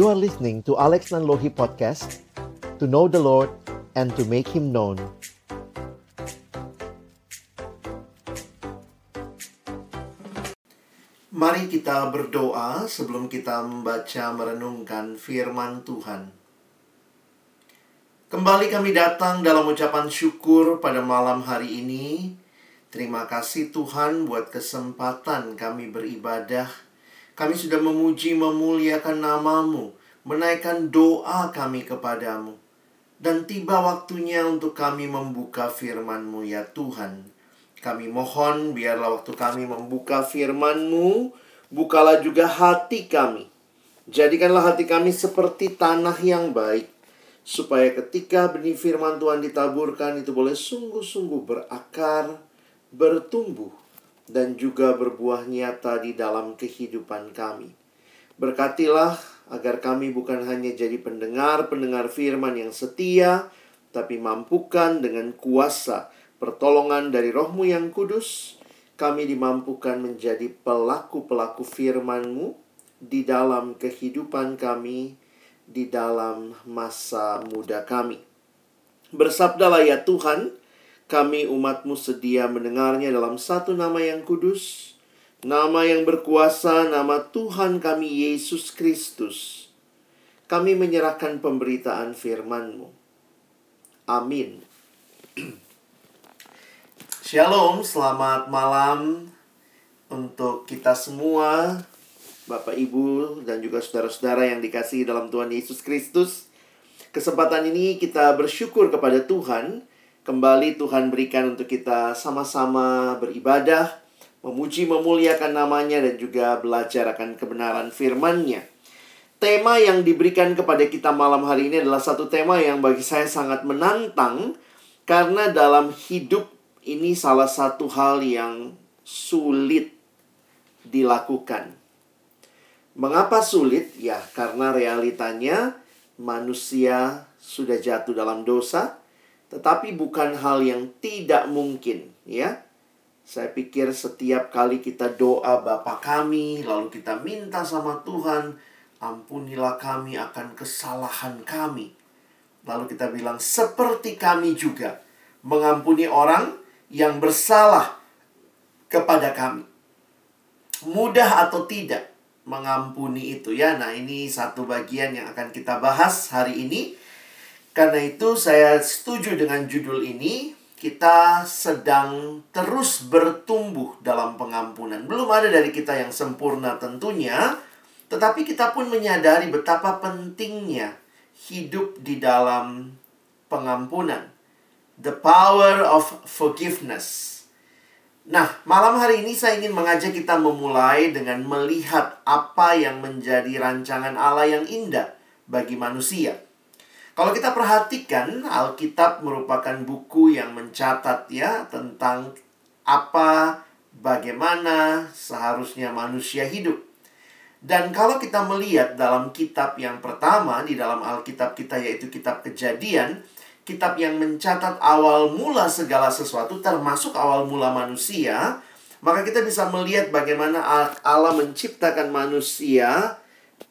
You are listening to Alex Nanlohi Podcast To know the Lord and to make Him known Mari kita berdoa sebelum kita membaca merenungkan firman Tuhan. Kembali kami datang dalam ucapan syukur pada malam hari ini. Terima kasih Tuhan buat kesempatan kami beribadah. Kami sudah memuji memuliakan namamu, menaikkan doa kami kepadamu. Dan tiba waktunya untuk kami membuka firman-Mu ya Tuhan. Kami mohon biarlah waktu kami membuka firman-Mu, bukalah juga hati kami. Jadikanlah hati kami seperti tanah yang baik, supaya ketika benih firman Tuhan ditaburkan itu boleh sungguh-sungguh berakar, bertumbuh, dan juga berbuah nyata di dalam kehidupan kami. Berkatilah agar kami bukan hanya jadi pendengar-pendengar firman yang setia, tapi mampukan dengan kuasa pertolongan dari rohmu yang kudus, kami dimampukan menjadi pelaku-pelaku firman-Mu di dalam kehidupan kami, di dalam masa muda kami. Bersabdalah ya Tuhan, kami umatmu sedia mendengarnya dalam satu nama yang kudus, nama yang berkuasa, nama Tuhan kami Yesus Kristus. Kami menyerahkan pemberitaan firman-Mu. Amin. Shalom, selamat malam untuk kita semua, Bapak Ibu dan juga saudara-saudara yang dikasihi dalam Tuhan Yesus Kristus. Kesempatan ini kita bersyukur kepada Tuhan. Kembali Tuhan berikan untuk kita sama-sama beribadah, memuji memuliakan namanya dan juga belajar akan kebenaran firman-Nya. Tema yang diberikan kepada kita malam hari ini adalah satu tema yang bagi saya sangat menantang karena dalam hidup ini salah satu hal yang sulit dilakukan. Mengapa sulit? Ya, karena realitanya manusia sudah jatuh dalam dosa, tetapi bukan hal yang tidak mungkin, ya. Saya pikir setiap kali kita doa Bapa kami, lalu kita minta sama Tuhan, ampunilah kami akan kesalahan kami. Lalu kita bilang seperti kami juga mengampuni orang yang bersalah kepada kami. Mudah atau tidak mengampuni itu ya. Nah, ini satu bagian yang akan kita bahas hari ini. Karena itu saya setuju dengan judul ini. Kita sedang terus bertumbuh dalam pengampunan. Belum ada dari kita yang sempurna tentunya, tetapi kita pun menyadari betapa pentingnya hidup di dalam pengampunan the power of forgiveness. Nah, malam hari ini saya ingin mengajak kita memulai dengan melihat apa yang menjadi rancangan Allah yang indah bagi manusia. Kalau kita perhatikan, Alkitab merupakan buku yang mencatat ya tentang apa bagaimana seharusnya manusia hidup. Dan kalau kita melihat dalam kitab yang pertama di dalam Alkitab kita yaitu kitab Kejadian, kitab yang mencatat awal mula segala sesuatu termasuk awal mula manusia, maka kita bisa melihat bagaimana Allah menciptakan manusia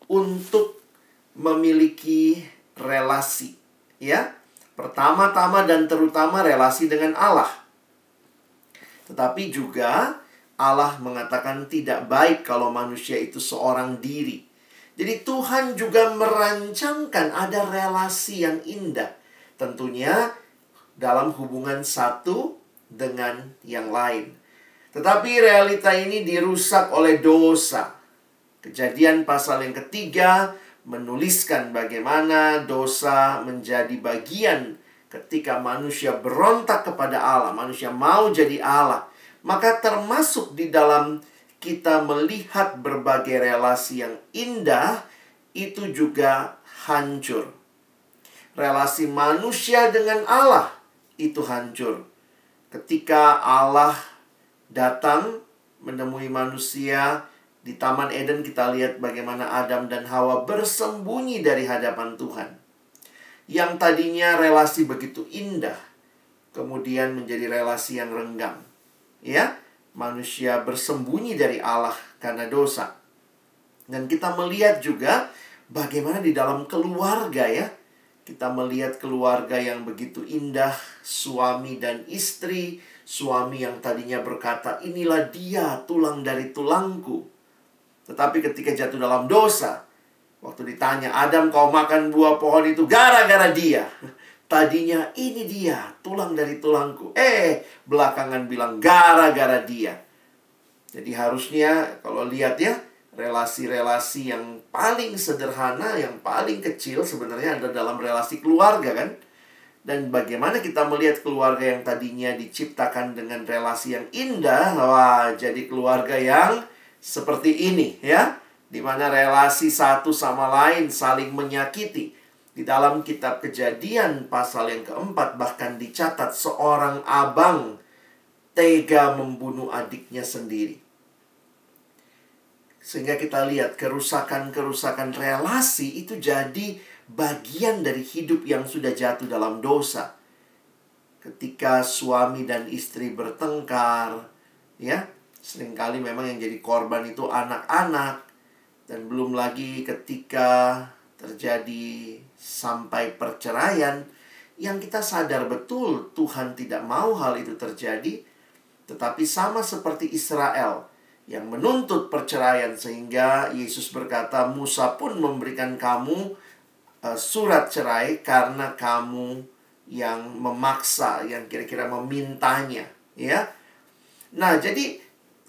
untuk memiliki relasi, ya. Pertama-tama dan terutama relasi dengan Allah. Tetapi juga Allah mengatakan tidak baik kalau manusia itu seorang diri. Jadi Tuhan juga merancangkan ada relasi yang indah Tentunya dalam hubungan satu dengan yang lain. Tetapi realita ini dirusak oleh dosa. Kejadian pasal yang ketiga menuliskan bagaimana dosa menjadi bagian ketika manusia berontak kepada Allah, manusia mau jadi Allah. Maka termasuk di dalam kita melihat berbagai relasi yang indah itu juga hancur relasi manusia dengan Allah itu hancur. Ketika Allah datang menemui manusia di Taman Eden kita lihat bagaimana Adam dan Hawa bersembunyi dari hadapan Tuhan. Yang tadinya relasi begitu indah kemudian menjadi relasi yang renggang. Ya, manusia bersembunyi dari Allah karena dosa. Dan kita melihat juga bagaimana di dalam keluarga ya. Kita melihat keluarga yang begitu indah, suami dan istri, suami yang tadinya berkata, "Inilah dia, tulang dari tulangku." Tetapi ketika jatuh dalam dosa, waktu ditanya, "Adam, kau makan buah pohon itu gara-gara dia." Tadinya ini dia, tulang dari tulangku. Eh, belakangan bilang gara-gara dia. Jadi harusnya kalau lihat ya, relasi-relasi yang paling sederhana, yang paling kecil sebenarnya ada dalam relasi keluarga kan. Dan bagaimana kita melihat keluarga yang tadinya diciptakan dengan relasi yang indah, wah jadi keluarga yang seperti ini ya. Di mana relasi satu sama lain saling menyakiti di dalam kitab kejadian pasal yang keempat bahkan dicatat seorang abang tega membunuh adiknya sendiri. Sehingga kita lihat kerusakan-kerusakan relasi itu jadi bagian dari hidup yang sudah jatuh dalam dosa. Ketika suami dan istri bertengkar, ya, sering kali memang yang jadi korban itu anak-anak. Dan belum lagi ketika terjadi sampai perceraian yang kita sadar betul Tuhan tidak mau hal itu terjadi tetapi sama seperti Israel yang menuntut perceraian sehingga Yesus berkata Musa pun memberikan kamu uh, surat cerai karena kamu yang memaksa yang kira-kira memintanya. Ya. Nah jadi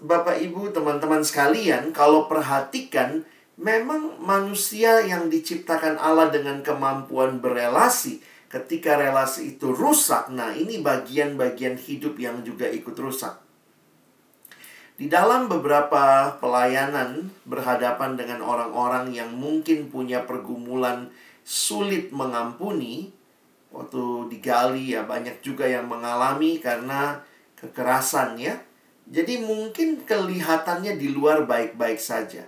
Bapak Ibu teman-teman sekalian kalau perhatikan memang manusia yang diciptakan Allah dengan kemampuan berelasi, ketika relasi itu rusak, nah ini bagian-bagian hidup yang juga ikut rusak. Di dalam beberapa pelayanan berhadapan dengan orang-orang yang mungkin punya pergumulan sulit mengampuni, waktu digali ya banyak juga yang mengalami karena kekerasan ya. Jadi mungkin kelihatannya di luar baik-baik saja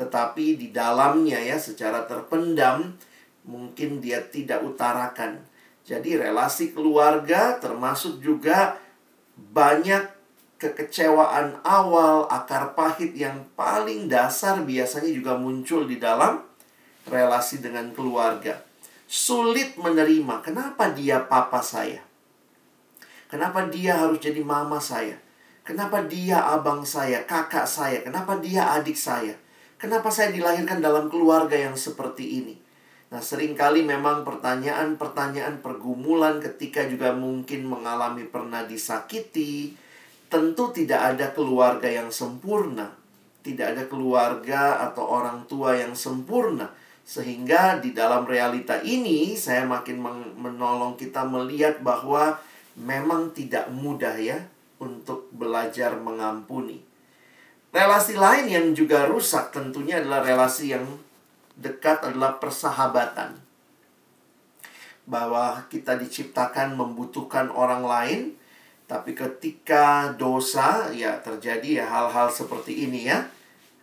tetapi di dalamnya ya secara terpendam mungkin dia tidak utarakan. Jadi relasi keluarga termasuk juga banyak kekecewaan awal, akar pahit yang paling dasar biasanya juga muncul di dalam relasi dengan keluarga. Sulit menerima, kenapa dia papa saya? Kenapa dia harus jadi mama saya? Kenapa dia abang saya, kakak saya? Kenapa dia adik saya? Kenapa saya dilahirkan dalam keluarga yang seperti ini? Nah, sering kali memang pertanyaan-pertanyaan pergumulan ketika juga mungkin mengalami pernah disakiti, tentu tidak ada keluarga yang sempurna. Tidak ada keluarga atau orang tua yang sempurna. Sehingga di dalam realita ini saya makin menolong kita melihat bahwa memang tidak mudah ya untuk belajar mengampuni. Relasi lain yang juga rusak tentunya adalah relasi yang dekat adalah persahabatan. Bahwa kita diciptakan membutuhkan orang lain, tapi ketika dosa ya terjadi ya hal-hal seperti ini ya.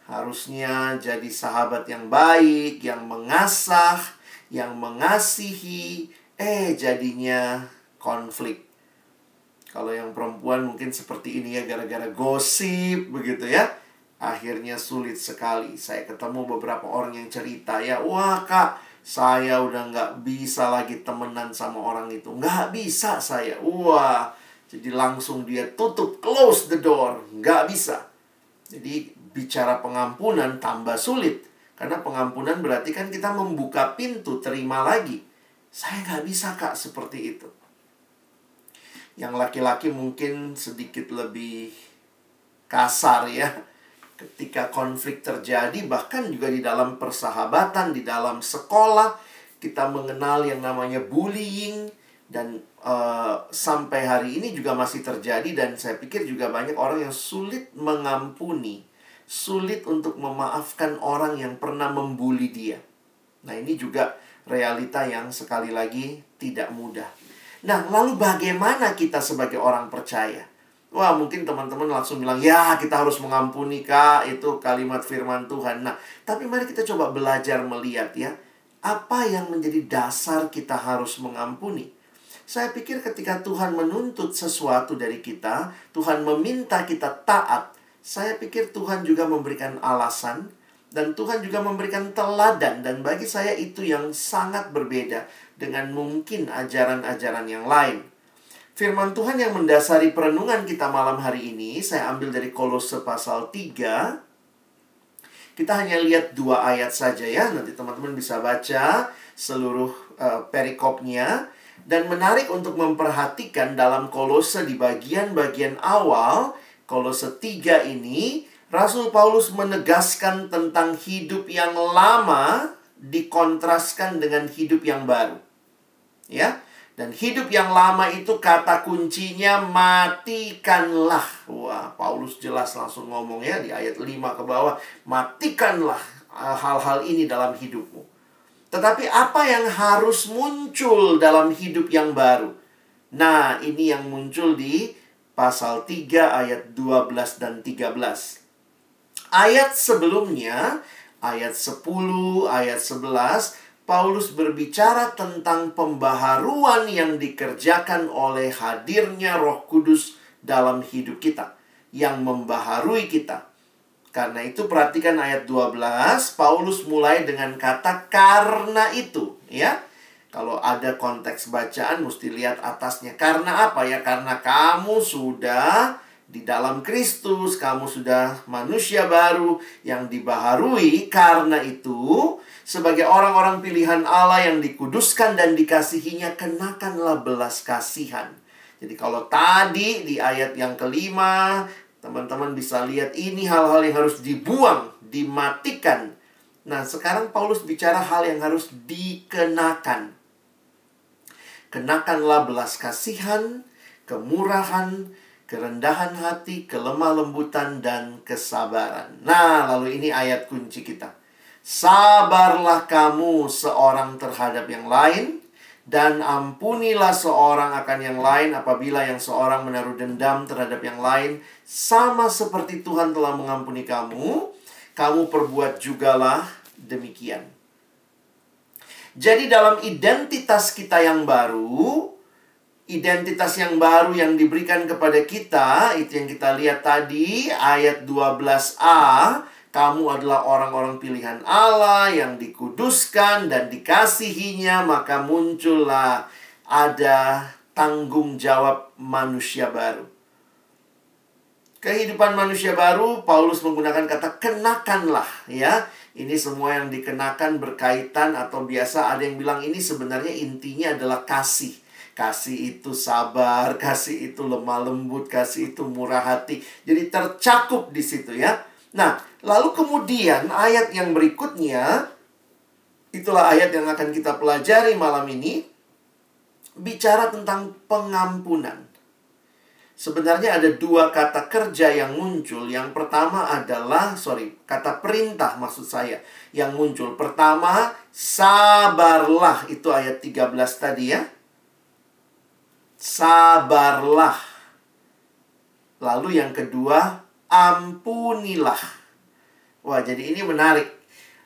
Harusnya jadi sahabat yang baik, yang mengasah, yang mengasihi, eh jadinya konflik. Kalau yang perempuan mungkin seperti ini ya gara-gara gosip begitu ya. Akhirnya sulit sekali. Saya ketemu beberapa orang yang cerita ya, wah kak, saya udah nggak bisa lagi temenan sama orang itu. Nggak bisa saya. Wah, jadi langsung dia tutup, close the door. Nggak bisa. Jadi bicara pengampunan tambah sulit. Karena pengampunan berarti kan kita membuka pintu, terima lagi. Saya nggak bisa kak seperti itu. Yang laki-laki mungkin sedikit lebih kasar ya. Ketika konflik terjadi, bahkan juga di dalam persahabatan, di dalam sekolah, kita mengenal yang namanya bullying dan uh, sampai hari ini juga masih terjadi dan saya pikir juga banyak orang yang sulit mengampuni, sulit untuk memaafkan orang yang pernah membuli dia. Nah, ini juga realita yang sekali lagi tidak mudah. Nah, lalu bagaimana kita sebagai orang percaya? Wah, mungkin teman-teman langsung bilang, ya kita harus mengampuni kak, itu kalimat firman Tuhan. Nah, tapi mari kita coba belajar melihat ya, apa yang menjadi dasar kita harus mengampuni. Saya pikir ketika Tuhan menuntut sesuatu dari kita, Tuhan meminta kita taat, saya pikir Tuhan juga memberikan alasan Dan Tuhan juga memberikan teladan dan bagi saya itu yang sangat berbeda dengan mungkin ajaran-ajaran yang lain. Firman Tuhan yang mendasari perenungan kita malam hari ini saya ambil dari Kolose pasal 3 kita hanya lihat dua ayat saja ya. Nanti teman-teman bisa baca seluruh uh, perikopnya. Dan menarik untuk memperhatikan dalam kolose di bagian-bagian awal, kolose 3 ini, Rasul Paulus menegaskan tentang hidup yang lama dikontraskan dengan hidup yang baru. Ya, dan hidup yang lama itu kata kuncinya matikanlah. Wah, Paulus jelas langsung ngomong ya di ayat 5 ke bawah. Matikanlah eh, hal-hal ini dalam hidupmu. Tetapi apa yang harus muncul dalam hidup yang baru? Nah, ini yang muncul di pasal 3 ayat 12 dan 13. Ayat sebelumnya, ayat 10, ayat 11, Paulus berbicara tentang pembaharuan yang dikerjakan oleh hadirnya Roh Kudus dalam hidup kita yang membaharui kita. Karena itu perhatikan ayat 12, Paulus mulai dengan kata karena itu, ya. Kalau ada konteks bacaan mesti lihat atasnya. Karena apa ya? Karena kamu sudah di dalam Kristus, kamu sudah manusia baru yang dibaharui. Karena itu, sebagai orang-orang pilihan Allah yang dikuduskan dan dikasihinya, kenakanlah belas kasihan. Jadi kalau tadi di ayat yang kelima, teman-teman bisa lihat ini hal-hal yang harus dibuang, dimatikan. Nah, sekarang Paulus bicara hal yang harus dikenakan. Kenakanlah belas kasihan, kemurahan, kerendahan hati, kelemah lembutan, dan kesabaran. Nah, lalu ini ayat kunci kita. Sabarlah kamu seorang terhadap yang lain, dan ampunilah seorang akan yang lain apabila yang seorang menaruh dendam terhadap yang lain, sama seperti Tuhan telah mengampuni kamu, kamu perbuat jugalah demikian. Jadi dalam identitas kita yang baru, identitas yang baru yang diberikan kepada kita, itu yang kita lihat tadi, ayat 12a, kamu adalah orang-orang pilihan Allah yang dikuduskan dan dikasihinya, maka muncullah ada tanggung jawab manusia baru. Kehidupan manusia baru, Paulus menggunakan kata kenakanlah, ya. Ini semua yang dikenakan berkaitan atau biasa ada yang bilang ini sebenarnya intinya adalah kasih. Kasih itu sabar, kasih itu lemah lembut, kasih itu murah hati. Jadi tercakup di situ ya. Nah, lalu kemudian ayat yang berikutnya, itulah ayat yang akan kita pelajari malam ini, bicara tentang pengampunan. Sebenarnya ada dua kata kerja yang muncul. Yang pertama adalah, sorry, kata perintah maksud saya yang muncul. Pertama, sabarlah. Itu ayat 13 tadi ya. Sabarlah. Lalu yang kedua, ampunilah. Wah, jadi ini menarik.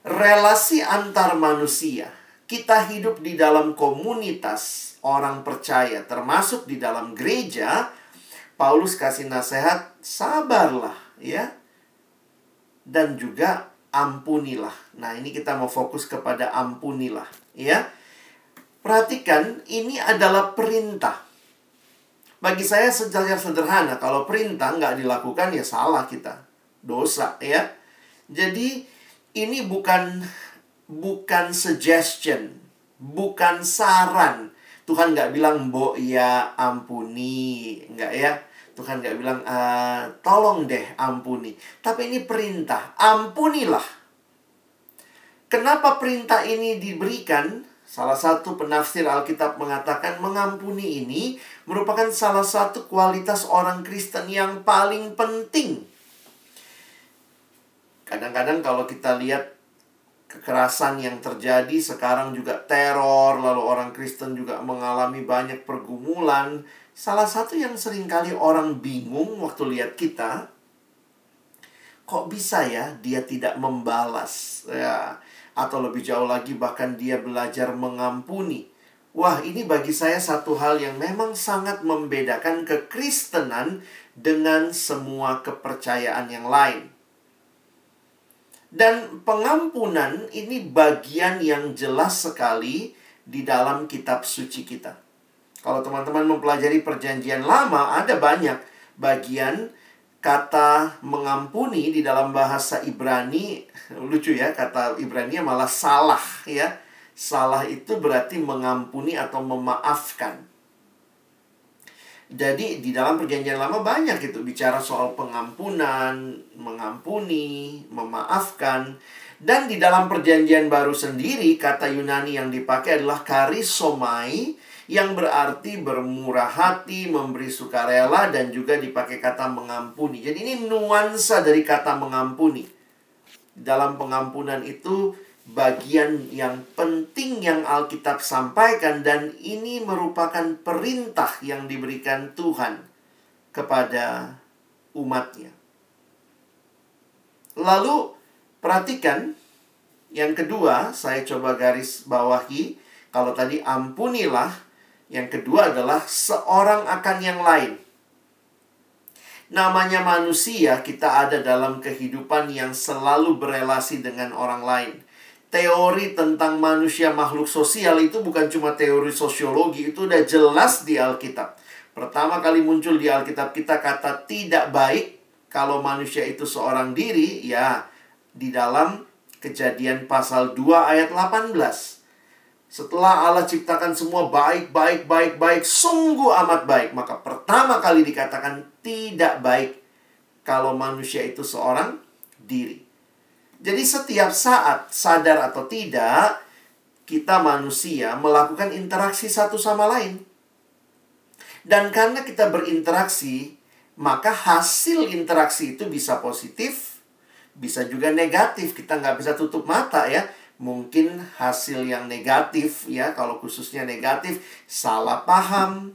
Relasi antar manusia. Kita hidup di dalam komunitas orang percaya, termasuk di dalam gereja. Paulus kasih nasihat, sabarlah, ya. Dan juga ampunilah. Nah, ini kita mau fokus kepada ampunilah, ya. Perhatikan, ini adalah perintah. Bagi saya secara sederhana, kalau perintah nggak dilakukan ya salah kita. Dosa ya. Jadi ini bukan bukan suggestion, bukan saran. Tuhan nggak bilang, Bo, ya ampuni. Nggak ya. Tuhan nggak bilang, e, tolong deh ampuni. Tapi ini perintah, ampunilah. Kenapa perintah ini diberikan? Salah satu penafsir Alkitab mengatakan mengampuni ini merupakan salah satu kualitas orang Kristen yang paling penting. Kadang-kadang kalau kita lihat kekerasan yang terjadi sekarang juga teror lalu orang Kristen juga mengalami banyak pergumulan salah satu yang sering kali orang bingung waktu lihat kita kok bisa ya dia tidak membalas ya atau lebih jauh lagi bahkan dia belajar mengampuni. Wah, ini bagi saya satu hal yang memang sangat membedakan kekristenan dengan semua kepercayaan yang lain. Dan pengampunan ini bagian yang jelas sekali di dalam kitab suci kita. Kalau teman-teman mempelajari perjanjian lama, ada banyak bagian kata mengampuni di dalam bahasa Ibrani. Lucu ya, kata Ibrani malah salah ya. Salah itu berarti mengampuni atau memaafkan. Jadi di dalam perjanjian lama banyak itu bicara soal pengampunan, mengampuni, memaafkan. Dan di dalam perjanjian baru sendiri kata Yunani yang dipakai adalah karisomai yang berarti bermurah hati, memberi sukarela dan juga dipakai kata mengampuni. Jadi ini nuansa dari kata mengampuni. Dalam pengampunan itu bagian yang penting yang Alkitab sampaikan dan ini merupakan perintah yang diberikan Tuhan kepada umatnya. Lalu perhatikan yang kedua saya coba garis bawahi kalau tadi ampunilah yang kedua adalah seorang akan yang lain. Namanya manusia, kita ada dalam kehidupan yang selalu berelasi dengan orang lain teori tentang manusia makhluk sosial itu bukan cuma teori sosiologi, itu udah jelas di Alkitab. Pertama kali muncul di Alkitab kita kata tidak baik kalau manusia itu seorang diri, ya di dalam kejadian pasal 2 ayat 18. Setelah Allah ciptakan semua baik, baik, baik, baik, sungguh amat baik. Maka pertama kali dikatakan tidak baik kalau manusia itu seorang diri. Jadi setiap saat sadar atau tidak, kita manusia melakukan interaksi satu sama lain. Dan karena kita berinteraksi, maka hasil interaksi itu bisa positif, bisa juga negatif. Kita nggak bisa tutup mata ya. Mungkin hasil yang negatif ya, kalau khususnya negatif, salah paham.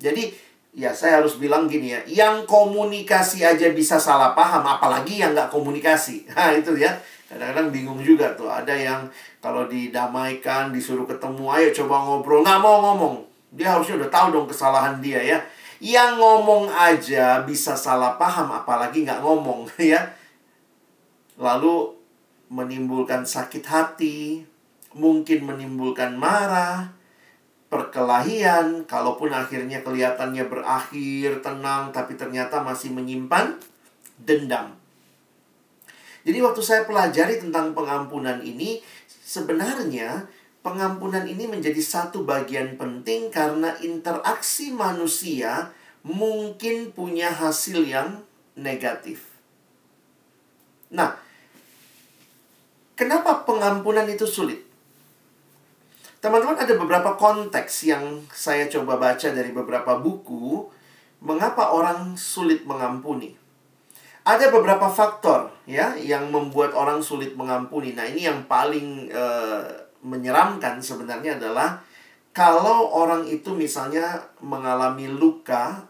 Jadi Ya, saya harus bilang gini ya, yang komunikasi aja bisa salah paham, apalagi yang nggak komunikasi. Nah, itu ya. Kadang-kadang bingung juga tuh. Ada yang kalau didamaikan, disuruh ketemu, ayo coba ngobrol. Nggak mau ngomong. Dia harusnya udah tahu dong kesalahan dia ya. Yang ngomong aja bisa salah paham, apalagi nggak ngomong ya. Lalu menimbulkan sakit hati, mungkin menimbulkan marah, perkelahian, kalaupun akhirnya kelihatannya berakhir tenang, tapi ternyata masih menyimpan dendam. Jadi waktu saya pelajari tentang pengampunan ini, sebenarnya pengampunan ini menjadi satu bagian penting karena interaksi manusia mungkin punya hasil yang negatif. Nah, kenapa pengampunan itu sulit? Teman-teman ada beberapa konteks yang saya coba baca dari beberapa buku mengapa orang sulit mengampuni. Ada beberapa faktor ya yang membuat orang sulit mengampuni. Nah, ini yang paling uh, menyeramkan sebenarnya adalah kalau orang itu misalnya mengalami luka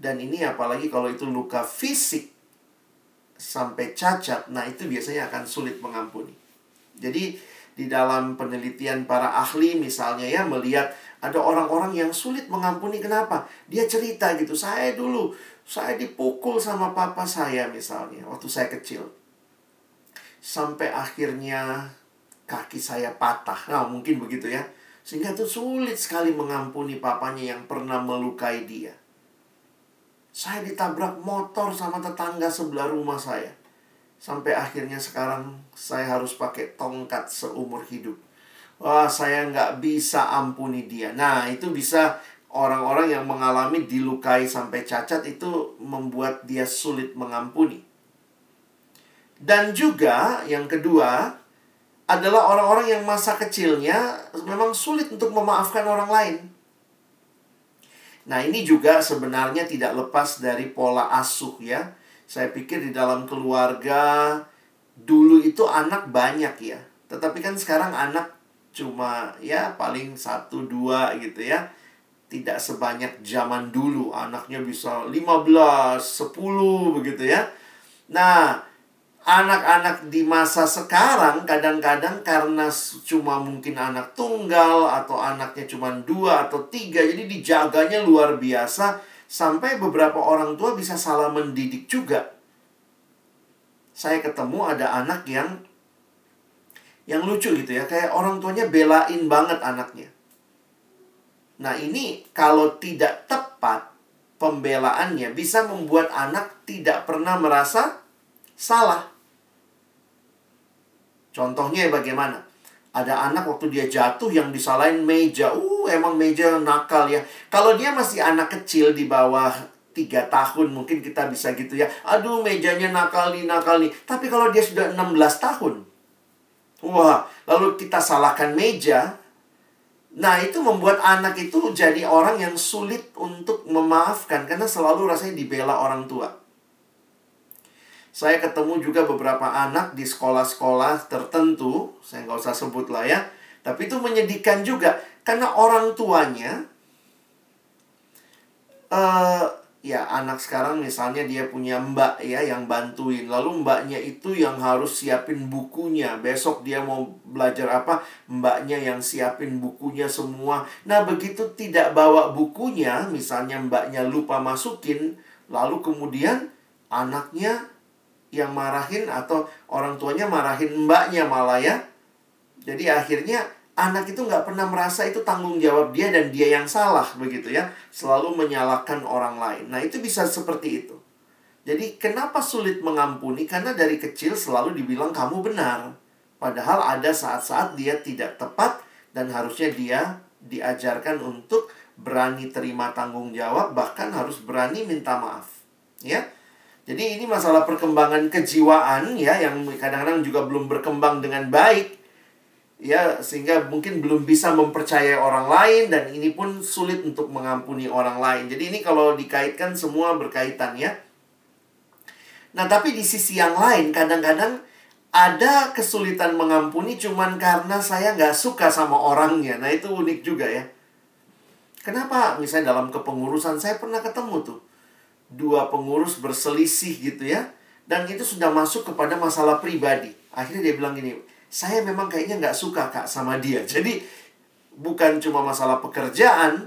dan ini apalagi kalau itu luka fisik sampai cacat, nah itu biasanya akan sulit mengampuni. Jadi di dalam penelitian para ahli misalnya ya melihat ada orang-orang yang sulit mengampuni kenapa? Dia cerita gitu, saya dulu saya dipukul sama papa saya misalnya waktu saya kecil. Sampai akhirnya kaki saya patah. Nah, mungkin begitu ya. Sehingga itu sulit sekali mengampuni papanya yang pernah melukai dia. Saya ditabrak motor sama tetangga sebelah rumah saya Sampai akhirnya sekarang saya harus pakai tongkat seumur hidup. Wah, saya nggak bisa ampuni dia. Nah, itu bisa orang-orang yang mengalami dilukai sampai cacat itu membuat dia sulit mengampuni. Dan juga yang kedua adalah orang-orang yang masa kecilnya memang sulit untuk memaafkan orang lain. Nah, ini juga sebenarnya tidak lepas dari pola asuh ya saya pikir di dalam keluarga dulu itu anak banyak ya. Tetapi kan sekarang anak cuma ya paling satu dua gitu ya. Tidak sebanyak zaman dulu anaknya bisa 15, 10 begitu ya. Nah, anak-anak di masa sekarang kadang-kadang karena cuma mungkin anak tunggal atau anaknya cuma dua atau tiga jadi dijaganya luar biasa sampai beberapa orang tua bisa salah mendidik juga. saya ketemu ada anak yang yang lucu gitu ya, kayak orang tuanya belain banget anaknya. Nah, ini kalau tidak tepat pembelaannya bisa membuat anak tidak pernah merasa salah. Contohnya bagaimana? Ada anak waktu dia jatuh yang disalahin meja. Uh, emang meja nakal ya. Kalau dia masih anak kecil di bawah tiga tahun mungkin kita bisa gitu ya. Aduh mejanya nakal nih, nakal nih. Tapi kalau dia sudah 16 tahun. Wah, lalu kita salahkan meja. Nah, itu membuat anak itu jadi orang yang sulit untuk memaafkan karena selalu rasanya dibela orang tua. Saya ketemu juga beberapa anak di sekolah-sekolah tertentu, saya nggak usah sebut lah ya, tapi itu menyedihkan juga. Karena orang tuanya uh, ya anak sekarang misalnya dia punya mbak ya yang bantuin. Lalu mbaknya itu yang harus siapin bukunya. Besok dia mau belajar apa mbaknya yang siapin bukunya semua. Nah begitu tidak bawa bukunya misalnya mbaknya lupa masukin lalu kemudian anaknya yang marahin atau orang tuanya marahin mbaknya malah ya. Jadi akhirnya anak itu nggak pernah merasa itu tanggung jawab dia dan dia yang salah begitu ya. Selalu menyalahkan orang lain. Nah itu bisa seperti itu. Jadi kenapa sulit mengampuni? Karena dari kecil selalu dibilang kamu benar. Padahal ada saat-saat dia tidak tepat dan harusnya dia diajarkan untuk berani terima tanggung jawab bahkan harus berani minta maaf ya jadi ini masalah perkembangan kejiwaan ya yang kadang-kadang juga belum berkembang dengan baik ya sehingga mungkin belum bisa mempercayai orang lain dan ini pun sulit untuk mengampuni orang lain. Jadi ini kalau dikaitkan semua berkaitan ya. Nah, tapi di sisi yang lain kadang-kadang ada kesulitan mengampuni cuman karena saya nggak suka sama orangnya. Nah, itu unik juga ya. Kenapa? Misalnya dalam kepengurusan saya pernah ketemu tuh. Dua pengurus berselisih gitu ya. Dan itu sudah masuk kepada masalah pribadi. Akhirnya dia bilang gini, saya memang kayaknya nggak suka kak sama dia. Jadi bukan cuma masalah pekerjaan,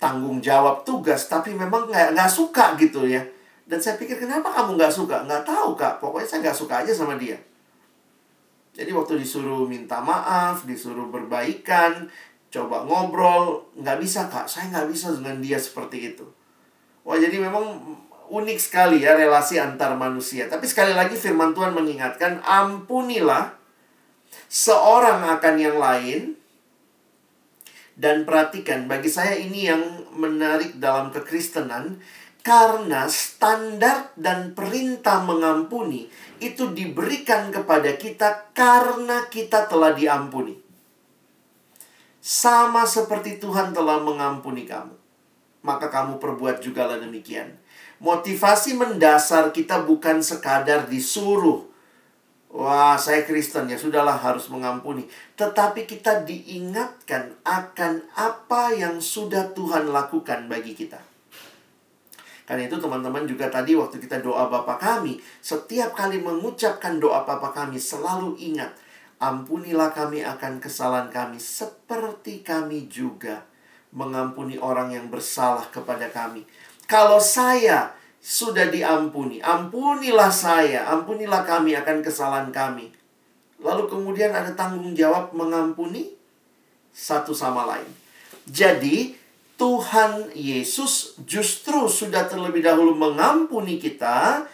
tanggung jawab tugas, tapi memang nggak nggak suka gitu ya. Dan saya pikir kenapa kamu nggak suka? Nggak tahu kak, pokoknya saya nggak suka aja sama dia. Jadi waktu disuruh minta maaf, disuruh berbaikan, coba ngobrol, nggak bisa kak, saya nggak bisa dengan dia seperti itu. Wah jadi memang unik sekali ya relasi antar manusia. Tapi sekali lagi firman Tuhan mengingatkan, ampunilah seorang akan yang lain dan perhatikan bagi saya ini yang menarik dalam kekristenan karena standar dan perintah mengampuni itu diberikan kepada kita karena kita telah diampuni. Sama seperti Tuhan telah mengampuni kamu. Maka kamu perbuat juga demikian. Motivasi mendasar kita bukan sekadar disuruh Wah, saya Kristen ya, sudahlah harus mengampuni. Tetapi kita diingatkan akan apa yang sudah Tuhan lakukan bagi kita. Karena itu teman-teman juga tadi waktu kita doa Bapa kami, setiap kali mengucapkan doa Bapa kami selalu ingat, ampunilah kami akan kesalahan kami seperti kami juga mengampuni orang yang bersalah kepada kami. Kalau saya sudah diampuni. Ampunilah saya, ampunilah kami akan kesalahan kami. Lalu kemudian ada tanggung jawab mengampuni satu sama lain. Jadi, Tuhan Yesus justru sudah terlebih dahulu mengampuni kita.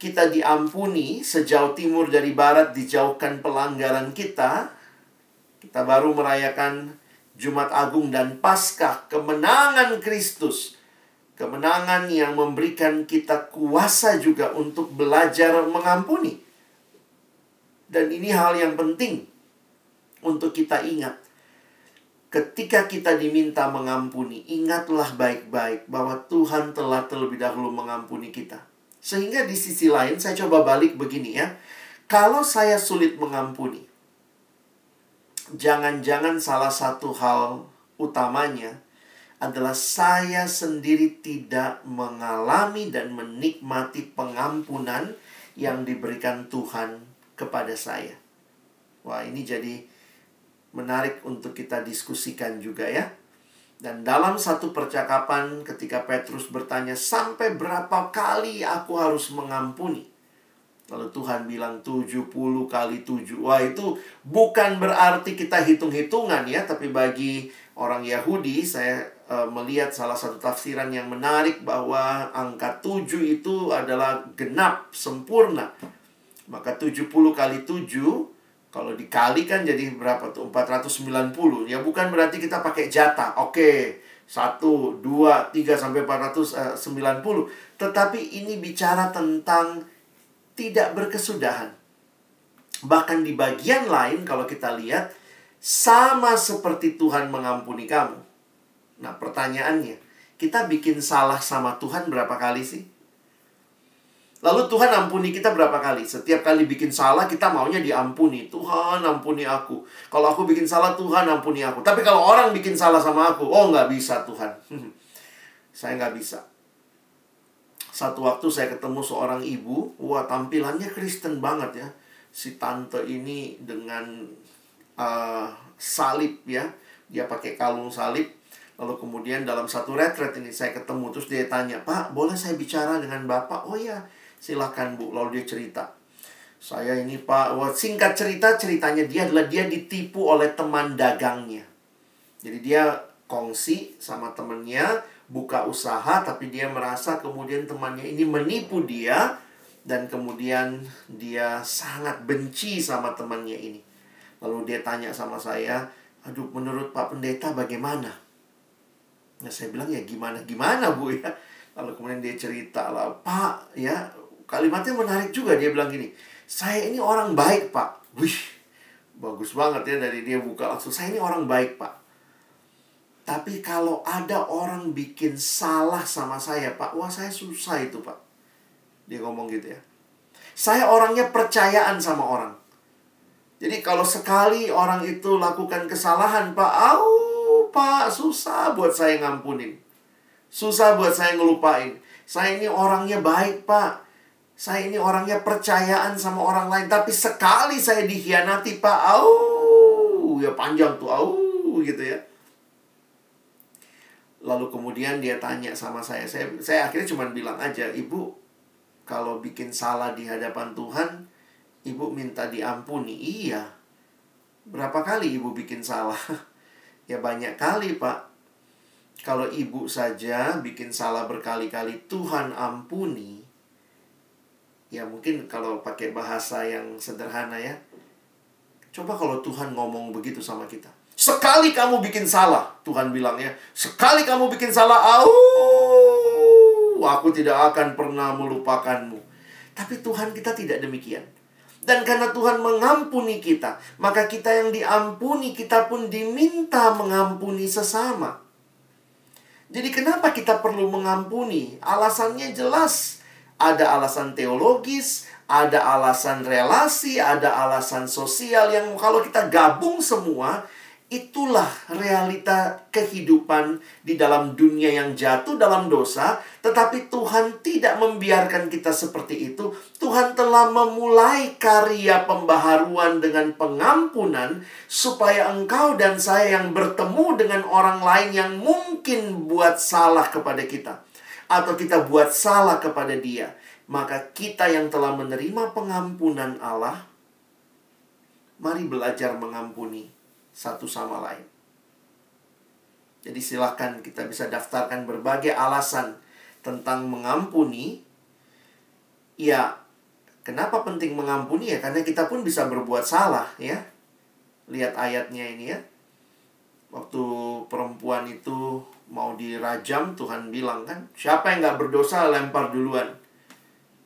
Kita diampuni sejauh timur dari barat, dijauhkan pelanggaran kita. Kita baru merayakan Jumat Agung dan Paskah, kemenangan Kristus Kemenangan yang memberikan kita kuasa juga untuk belajar mengampuni. Dan ini hal yang penting untuk kita ingat. Ketika kita diminta mengampuni, ingatlah baik-baik bahwa Tuhan telah terlebih dahulu mengampuni kita. Sehingga di sisi lain saya coba balik begini ya. Kalau saya sulit mengampuni, jangan-jangan salah satu hal utamanya adalah saya sendiri tidak mengalami dan menikmati pengampunan yang diberikan Tuhan kepada saya. Wah, ini jadi menarik untuk kita diskusikan juga ya. Dan dalam satu percakapan ketika Petrus bertanya, "Sampai berapa kali aku harus mengampuni?" Lalu Tuhan bilang 70 kali 7. Wah, itu bukan berarti kita hitung-hitungan ya, tapi bagi orang Yahudi saya uh, melihat salah satu tafsiran yang menarik bahwa angka 7 itu adalah genap, sempurna. Maka 70 kali 7 kalau dikalikan jadi berapa tuh? 490. Ya bukan berarti kita pakai jatah. Oke, 1, 2, 3 sampai 490. Tetapi ini bicara tentang tidak berkesudahan. Bahkan di bagian lain kalau kita lihat sama seperti Tuhan mengampuni kamu. Nah, pertanyaannya, kita bikin salah sama Tuhan berapa kali sih? Lalu Tuhan ampuni kita berapa kali? Setiap kali bikin salah kita maunya diampuni. Tuhan ampuni aku. Kalau aku bikin salah Tuhan ampuni aku. Tapi kalau orang bikin salah sama aku, oh nggak bisa Tuhan. Saya nggak bisa. Satu waktu saya ketemu seorang ibu, wah tampilannya Kristen banget ya. Si tante ini dengan uh, salib ya, dia pakai kalung salib. Lalu kemudian dalam satu retret ini saya ketemu terus dia tanya, Pak boleh saya bicara dengan Bapak? Oh ya, silakan Bu. Lalu dia cerita. Saya ini Pak, wah, singkat cerita ceritanya dia adalah dia ditipu oleh teman dagangnya. Jadi dia kongsi sama temennya buka usaha tapi dia merasa kemudian temannya ini menipu dia dan kemudian dia sangat benci sama temannya ini. Lalu dia tanya sama saya, "Aduh, menurut Pak Pendeta bagaimana?" Nah, saya bilang, "Ya gimana gimana, Bu ya." Lalu kemudian dia cerita lah, "Pak, ya, kalimatnya menarik juga dia bilang gini, "Saya ini orang baik, Pak." Wih, bagus banget ya dari dia buka langsung, "Saya ini orang baik, Pak." Tapi kalau ada orang bikin salah sama saya, Pak, wah saya susah itu, Pak. Dia ngomong gitu ya. Saya orangnya percayaan sama orang. Jadi kalau sekali orang itu lakukan kesalahan, Pak, au, Pak, susah buat saya ngampunin. Susah buat saya ngelupain. Saya ini orangnya baik, Pak. Saya ini orangnya percayaan sama orang lain. Tapi sekali saya dikhianati, Pak, au, ya panjang tuh, au, gitu ya. Lalu kemudian dia tanya sama saya, saya, saya akhirnya cuma bilang aja, ibu kalau bikin salah di hadapan Tuhan, ibu minta diampuni. Iya. Berapa kali ibu bikin salah? ya banyak kali pak. Kalau ibu saja bikin salah berkali-kali, Tuhan ampuni. Ya mungkin kalau pakai bahasa yang sederhana ya. Coba kalau Tuhan ngomong begitu sama kita. Sekali kamu bikin salah, Tuhan bilangnya. Sekali kamu bikin salah, au, aku tidak akan pernah melupakanmu. Tapi Tuhan kita tidak demikian. Dan karena Tuhan mengampuni kita, maka kita yang diampuni, kita pun diminta mengampuni sesama. Jadi kenapa kita perlu mengampuni? Alasannya jelas. Ada alasan teologis, ada alasan relasi, ada alasan sosial yang kalau kita gabung semua, Itulah realita kehidupan di dalam dunia yang jatuh dalam dosa, tetapi Tuhan tidak membiarkan kita seperti itu. Tuhan telah memulai karya pembaharuan dengan pengampunan, supaya engkau dan saya yang bertemu dengan orang lain yang mungkin buat salah kepada kita, atau kita buat salah kepada Dia, maka kita yang telah menerima pengampunan Allah, mari belajar mengampuni satu sama lain. Jadi silahkan kita bisa daftarkan berbagai alasan tentang mengampuni. Ya, kenapa penting mengampuni ya? Karena kita pun bisa berbuat salah ya. Lihat ayatnya ini ya. Waktu perempuan itu mau dirajam, Tuhan bilang kan, siapa yang gak berdosa lempar duluan.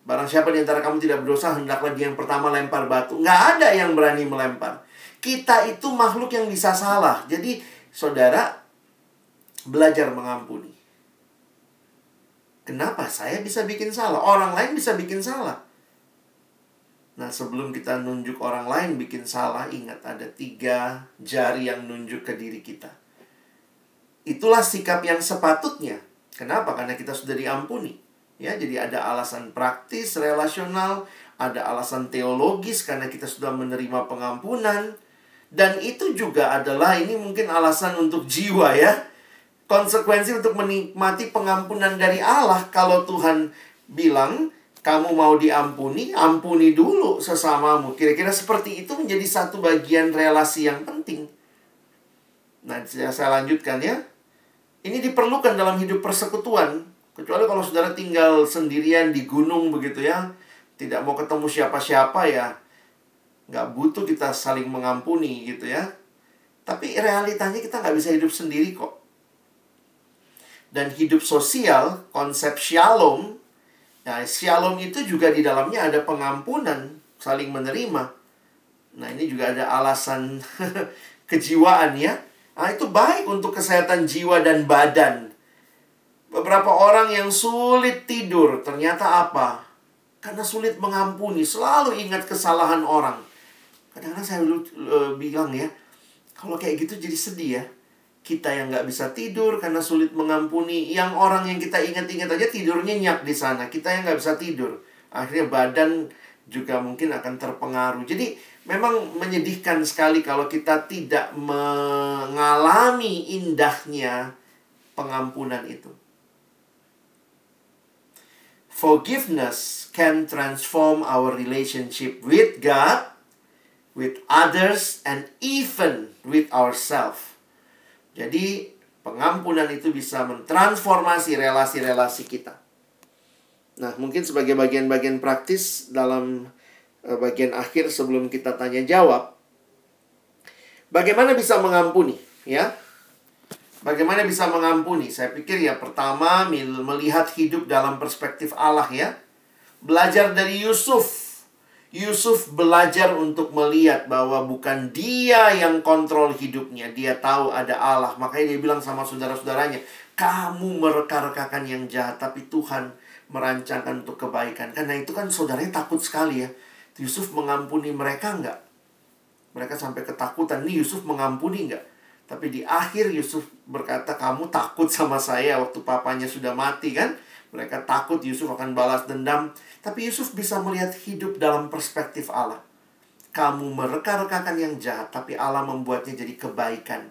Barang siapa di antara kamu tidak berdosa, hendaklah dia yang pertama lempar batu. Nggak ada yang berani melempar. Kita itu makhluk yang bisa salah. Jadi, saudara, belajar mengampuni. Kenapa saya bisa bikin salah? Orang lain bisa bikin salah. Nah, sebelum kita nunjuk orang lain bikin salah, ingat ada tiga jari yang nunjuk ke diri kita. Itulah sikap yang sepatutnya. Kenapa? Karena kita sudah diampuni. Ya, jadi ada alasan praktis, relasional, ada alasan teologis karena kita sudah menerima pengampunan, dan itu juga adalah ini mungkin alasan untuk jiwa ya. Konsekuensi untuk menikmati pengampunan dari Allah kalau Tuhan bilang kamu mau diampuni, ampuni dulu sesamamu. Kira-kira seperti itu menjadi satu bagian relasi yang penting. Nah, saya lanjutkan ya. Ini diperlukan dalam hidup persekutuan. Kecuali kalau saudara tinggal sendirian di gunung begitu ya. Tidak mau ketemu siapa-siapa ya. Nggak butuh kita saling mengampuni gitu ya. Tapi realitanya kita nggak bisa hidup sendiri kok. Dan hidup sosial, konsep shalom, Nah, shalom itu juga di dalamnya ada pengampunan, saling menerima. Nah, ini juga ada alasan kejiwaan ya. Nah, itu baik untuk kesehatan jiwa dan badan. Beberapa orang yang sulit tidur, ternyata apa? Karena sulit mengampuni, selalu ingat kesalahan orang. Kadang-kadang saya dulu uh, bilang ya, kalau kayak gitu jadi sedih ya. Kita yang nggak bisa tidur karena sulit mengampuni yang orang yang kita ingat-ingat aja tidurnya nyak di sana. Kita yang nggak bisa tidur. Akhirnya badan juga mungkin akan terpengaruh. Jadi memang menyedihkan sekali kalau kita tidak mengalami indahnya pengampunan itu. Forgiveness can transform our relationship with God with others and even with ourselves jadi pengampunan itu bisa mentransformasi relasi-relasi kita. Nah, mungkin sebagai bagian-bagian praktis dalam uh, bagian akhir sebelum kita tanya jawab, bagaimana bisa mengampuni, ya? Bagaimana bisa mengampuni? Saya pikir ya pertama melihat hidup dalam perspektif Allah ya. Belajar dari Yusuf Yusuf belajar untuk melihat bahwa bukan dia yang kontrol hidupnya. Dia tahu ada Allah. Makanya dia bilang sama saudara-saudaranya, kamu mereka-rekakan yang jahat, tapi Tuhan merancangkan untuk kebaikan. Karena itu kan saudaranya takut sekali ya. Yusuf mengampuni mereka enggak? Mereka sampai ketakutan. Nih Yusuf mengampuni enggak? Tapi di akhir Yusuf berkata, kamu takut sama saya waktu papanya sudah mati kan? Mereka takut Yusuf akan balas dendam. Tapi Yusuf bisa melihat hidup dalam perspektif Allah. Kamu mereka-rekakan yang jahat, tapi Allah membuatnya jadi kebaikan.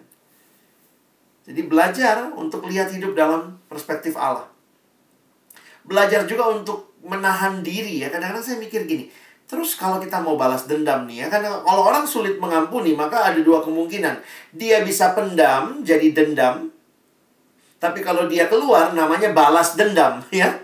Jadi belajar untuk lihat hidup dalam perspektif Allah. Belajar juga untuk menahan diri ya. Kadang-kadang saya mikir gini, Terus kalau kita mau balas dendam nih ya, karena kalau orang sulit mengampuni, maka ada dua kemungkinan. Dia bisa pendam, jadi dendam, tapi kalau dia keluar namanya balas dendam, ya.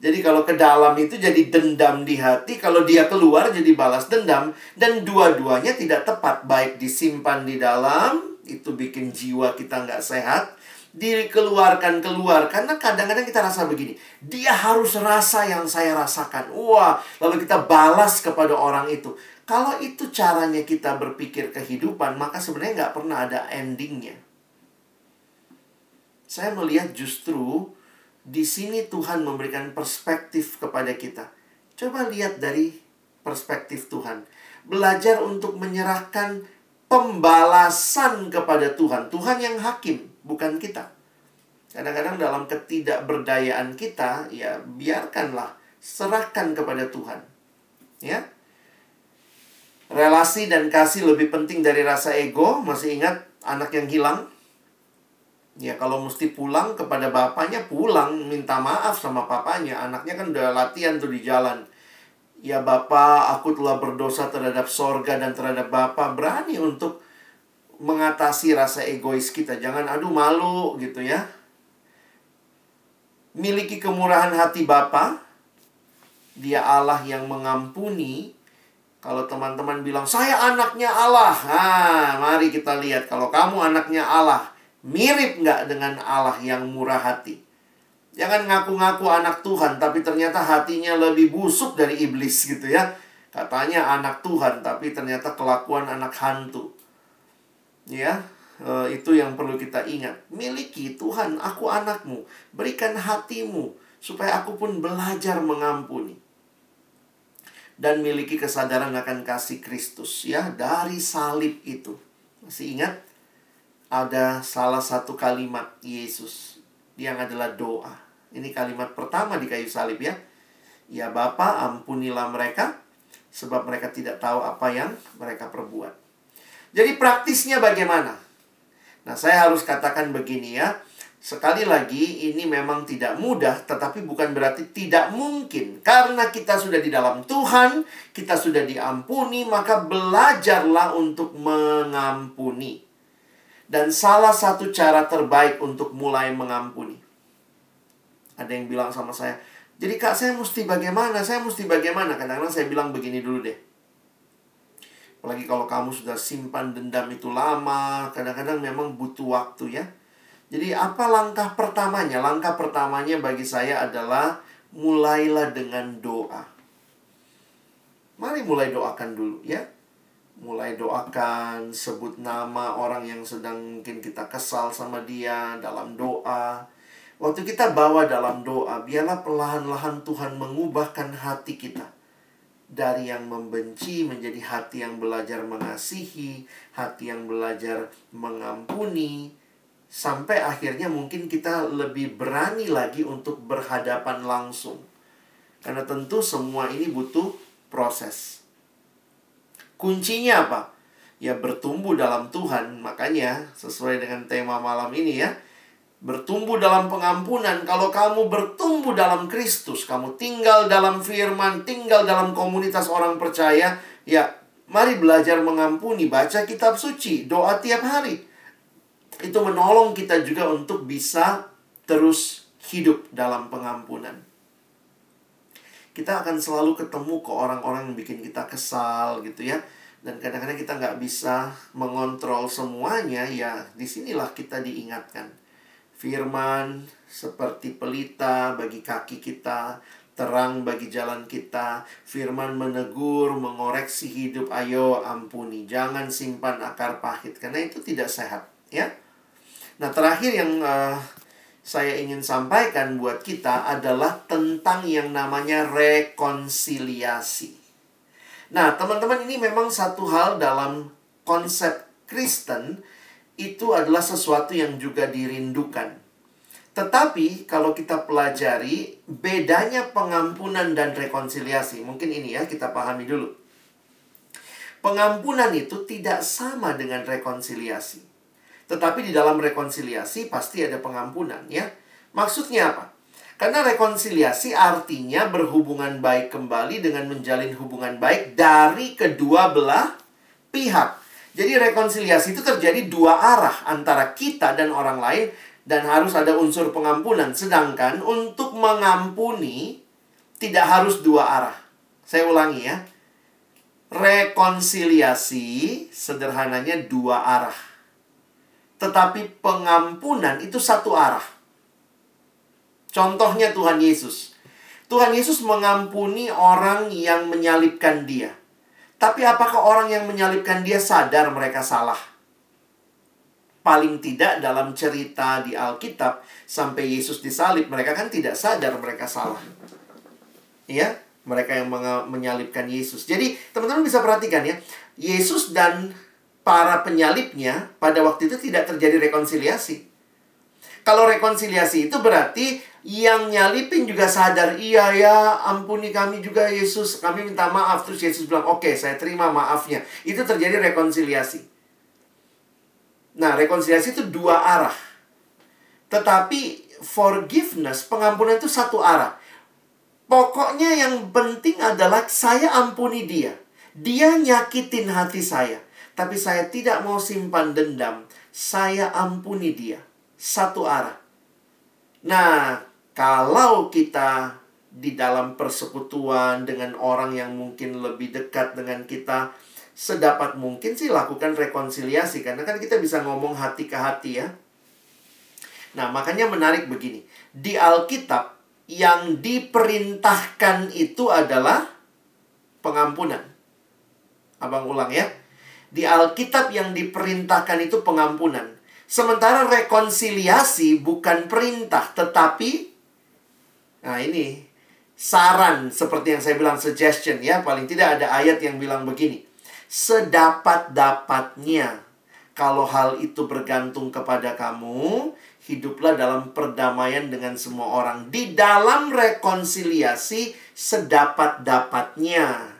Jadi kalau ke dalam itu jadi dendam di hati, kalau dia keluar jadi balas dendam dan dua-duanya tidak tepat, baik disimpan di dalam itu bikin jiwa kita nggak sehat, dikeluarkan keluar. Karena kadang-kadang kita rasa begini dia harus rasa yang saya rasakan. Wah lalu kita balas kepada orang itu. Kalau itu caranya kita berpikir kehidupan maka sebenarnya nggak pernah ada endingnya saya melihat justru di sini Tuhan memberikan perspektif kepada kita. Coba lihat dari perspektif Tuhan. Belajar untuk menyerahkan pembalasan kepada Tuhan. Tuhan yang hakim, bukan kita. Kadang-kadang dalam ketidakberdayaan kita, ya biarkanlah, serahkan kepada Tuhan. Ya. Relasi dan kasih lebih penting dari rasa ego. Masih ingat anak yang hilang? Ya kalau mesti pulang kepada bapaknya pulang minta maaf sama papanya. Anaknya kan udah latihan tuh di jalan. Ya bapak, aku telah berdosa terhadap sorga dan terhadap bapak. Berani untuk mengatasi rasa egois kita. Jangan aduh malu gitu ya. Miliki kemurahan hati Bapa. Dia Allah yang mengampuni. Kalau teman-teman bilang, saya anaknya Allah. Nah, mari kita lihat. Kalau kamu anaknya Allah, Mirip nggak dengan Allah yang murah hati? Jangan ngaku-ngaku anak Tuhan, tapi ternyata hatinya lebih busuk dari iblis gitu ya. Katanya anak Tuhan, tapi ternyata kelakuan anak hantu. Ya, e, itu yang perlu kita ingat. Miliki Tuhan, aku anakmu. Berikan hatimu, supaya aku pun belajar mengampuni. Dan miliki kesadaran akan kasih Kristus ya, dari salib itu. Masih ingat? Ada salah satu kalimat Yesus yang adalah doa. Ini kalimat pertama di kayu salib ya. Ya Bapa, ampunilah mereka sebab mereka tidak tahu apa yang mereka perbuat. Jadi praktisnya bagaimana? Nah, saya harus katakan begini ya. Sekali lagi, ini memang tidak mudah, tetapi bukan berarti tidak mungkin. Karena kita sudah di dalam Tuhan, kita sudah diampuni, maka belajarlah untuk mengampuni. Dan salah satu cara terbaik untuk mulai mengampuni. Ada yang bilang sama saya, jadi kak saya mesti bagaimana? Saya mesti bagaimana? Kadang-kadang saya bilang begini dulu deh. Apalagi kalau kamu sudah simpan dendam itu lama, kadang-kadang memang butuh waktu ya jadi apa langkah pertamanya? Langkah pertamanya bagi saya adalah mulailah dengan doa. Mari mulai doakan dulu ya. Mulai doakan, sebut nama orang yang sedang mungkin kita kesal sama dia dalam doa. Waktu kita bawa dalam doa, biarlah perlahan-lahan Tuhan mengubahkan hati kita. Dari yang membenci menjadi hati yang belajar mengasihi, hati yang belajar mengampuni, sampai akhirnya mungkin kita lebih berani lagi untuk berhadapan langsung. Karena tentu semua ini butuh proses. Kuncinya apa? Ya bertumbuh dalam Tuhan. Makanya sesuai dengan tema malam ini ya. Bertumbuh dalam pengampunan. Kalau kamu bertumbuh dalam Kristus, kamu tinggal dalam firman, tinggal dalam komunitas orang percaya, ya mari belajar mengampuni, baca kitab suci, doa tiap hari itu menolong kita juga untuk bisa terus hidup dalam pengampunan. Kita akan selalu ketemu ke orang-orang yang bikin kita kesal gitu ya. Dan kadang-kadang kita nggak bisa mengontrol semuanya ya di sinilah kita diingatkan. Firman seperti pelita bagi kaki kita, terang bagi jalan kita. Firman menegur, mengoreksi hidup. Ayo ampuni, jangan simpan akar pahit karena itu tidak sehat, ya. Nah, terakhir yang uh, saya ingin sampaikan buat kita adalah tentang yang namanya rekonsiliasi. Nah, teman-teman ini memang satu hal dalam konsep Kristen itu adalah sesuatu yang juga dirindukan. Tetapi kalau kita pelajari bedanya pengampunan dan rekonsiliasi, mungkin ini ya kita pahami dulu. Pengampunan itu tidak sama dengan rekonsiliasi. Tetapi di dalam rekonsiliasi pasti ada pengampunan ya. Maksudnya apa? Karena rekonsiliasi artinya berhubungan baik kembali dengan menjalin hubungan baik dari kedua belah pihak. Jadi rekonsiliasi itu terjadi dua arah antara kita dan orang lain dan harus ada unsur pengampunan. Sedangkan untuk mengampuni tidak harus dua arah. Saya ulangi ya. Rekonsiliasi sederhananya dua arah tetapi pengampunan itu satu arah. Contohnya Tuhan Yesus. Tuhan Yesus mengampuni orang yang menyalibkan dia. Tapi apakah orang yang menyalibkan dia sadar mereka salah? Paling tidak dalam cerita di Alkitab sampai Yesus disalib mereka kan tidak sadar mereka salah. Ya, mereka yang menyalibkan Yesus. Jadi, teman-teman bisa perhatikan ya. Yesus dan para penyalibnya pada waktu itu tidak terjadi rekonsiliasi. Kalau rekonsiliasi itu berarti yang nyalipin juga sadar, iya ya, ampuni kami juga Yesus, kami minta maaf. Terus Yesus bilang, oke, okay, saya terima maafnya. Itu terjadi rekonsiliasi. Nah, rekonsiliasi itu dua arah. Tetapi forgiveness, pengampunan itu satu arah. Pokoknya yang penting adalah saya ampuni dia. Dia nyakitin hati saya. Tapi saya tidak mau simpan dendam. Saya ampuni dia. Satu arah. Nah, kalau kita di dalam persekutuan dengan orang yang mungkin lebih dekat dengan kita, sedapat mungkin sih lakukan rekonsiliasi. Karena kan kita bisa ngomong hati ke hati ya. Nah, makanya menarik begini. Di Alkitab, yang diperintahkan itu adalah pengampunan. Abang ulang ya di Alkitab yang diperintahkan itu pengampunan. Sementara rekonsiliasi bukan perintah, tetapi nah ini saran seperti yang saya bilang suggestion ya, paling tidak ada ayat yang bilang begini. Sedapat-dapatnya kalau hal itu bergantung kepada kamu, hiduplah dalam perdamaian dengan semua orang. Di dalam rekonsiliasi sedapat-dapatnya.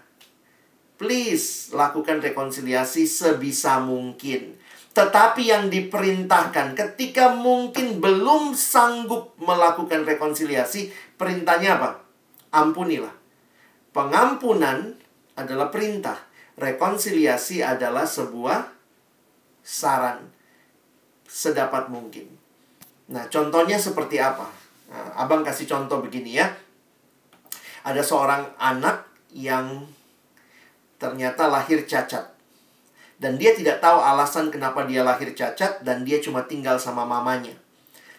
Please lakukan rekonsiliasi sebisa mungkin. Tetapi yang diperintahkan ketika mungkin belum sanggup melakukan rekonsiliasi, perintahnya apa? Ampunilah. Pengampunan adalah perintah. Rekonsiliasi adalah sebuah saran sedapat mungkin. Nah, contohnya seperti apa? Nah, abang kasih contoh begini ya. Ada seorang anak yang ternyata lahir cacat. Dan dia tidak tahu alasan kenapa dia lahir cacat dan dia cuma tinggal sama mamanya.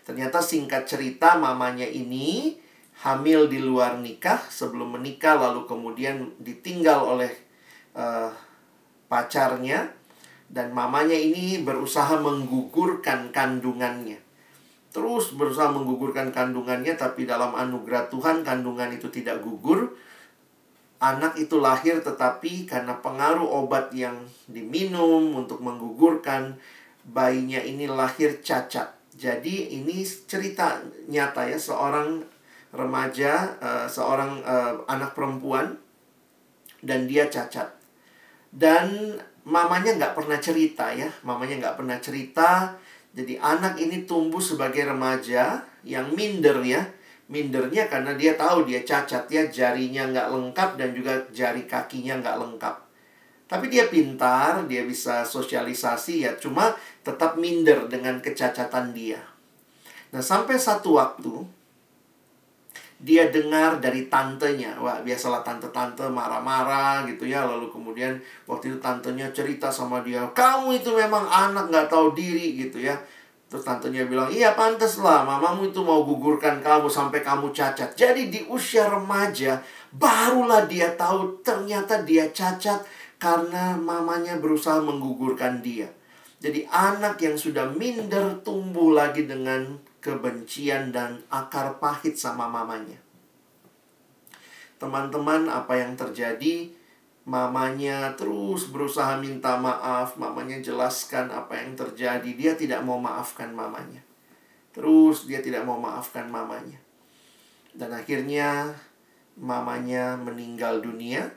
Ternyata singkat cerita mamanya ini hamil di luar nikah sebelum menikah lalu kemudian ditinggal oleh uh, pacarnya dan mamanya ini berusaha menggugurkan kandungannya. Terus berusaha menggugurkan kandungannya tapi dalam anugerah Tuhan kandungan itu tidak gugur. Anak itu lahir tetapi karena pengaruh obat yang diminum untuk menggugurkan bayinya ini lahir cacat. Jadi ini cerita nyata ya seorang remaja, uh, seorang uh, anak perempuan dan dia cacat. Dan mamanya nggak pernah cerita ya mamanya nggak pernah cerita jadi anak ini tumbuh sebagai remaja yang minder ya mindernya karena dia tahu dia cacat ya jarinya nggak lengkap dan juga jari kakinya nggak lengkap tapi dia pintar dia bisa sosialisasi ya cuma tetap minder dengan kecacatan dia nah sampai satu waktu dia dengar dari tantenya. Wah, biasalah tante-tante marah-marah gitu ya. Lalu kemudian waktu itu tantenya cerita sama dia, "Kamu itu memang anak nggak tahu diri." gitu ya. Terus tantenya bilang, "Iya, pantas lah. Mamamu itu mau gugurkan kamu sampai kamu cacat." Jadi di usia remaja barulah dia tahu ternyata dia cacat karena mamanya berusaha menggugurkan dia. Jadi anak yang sudah minder tumbuh lagi dengan kebencian dan akar pahit sama mamanya. Teman-teman, apa yang terjadi? Mamanya terus berusaha minta maaf, mamanya jelaskan apa yang terjadi. Dia tidak mau maafkan mamanya. Terus dia tidak mau maafkan mamanya. Dan akhirnya mamanya meninggal dunia.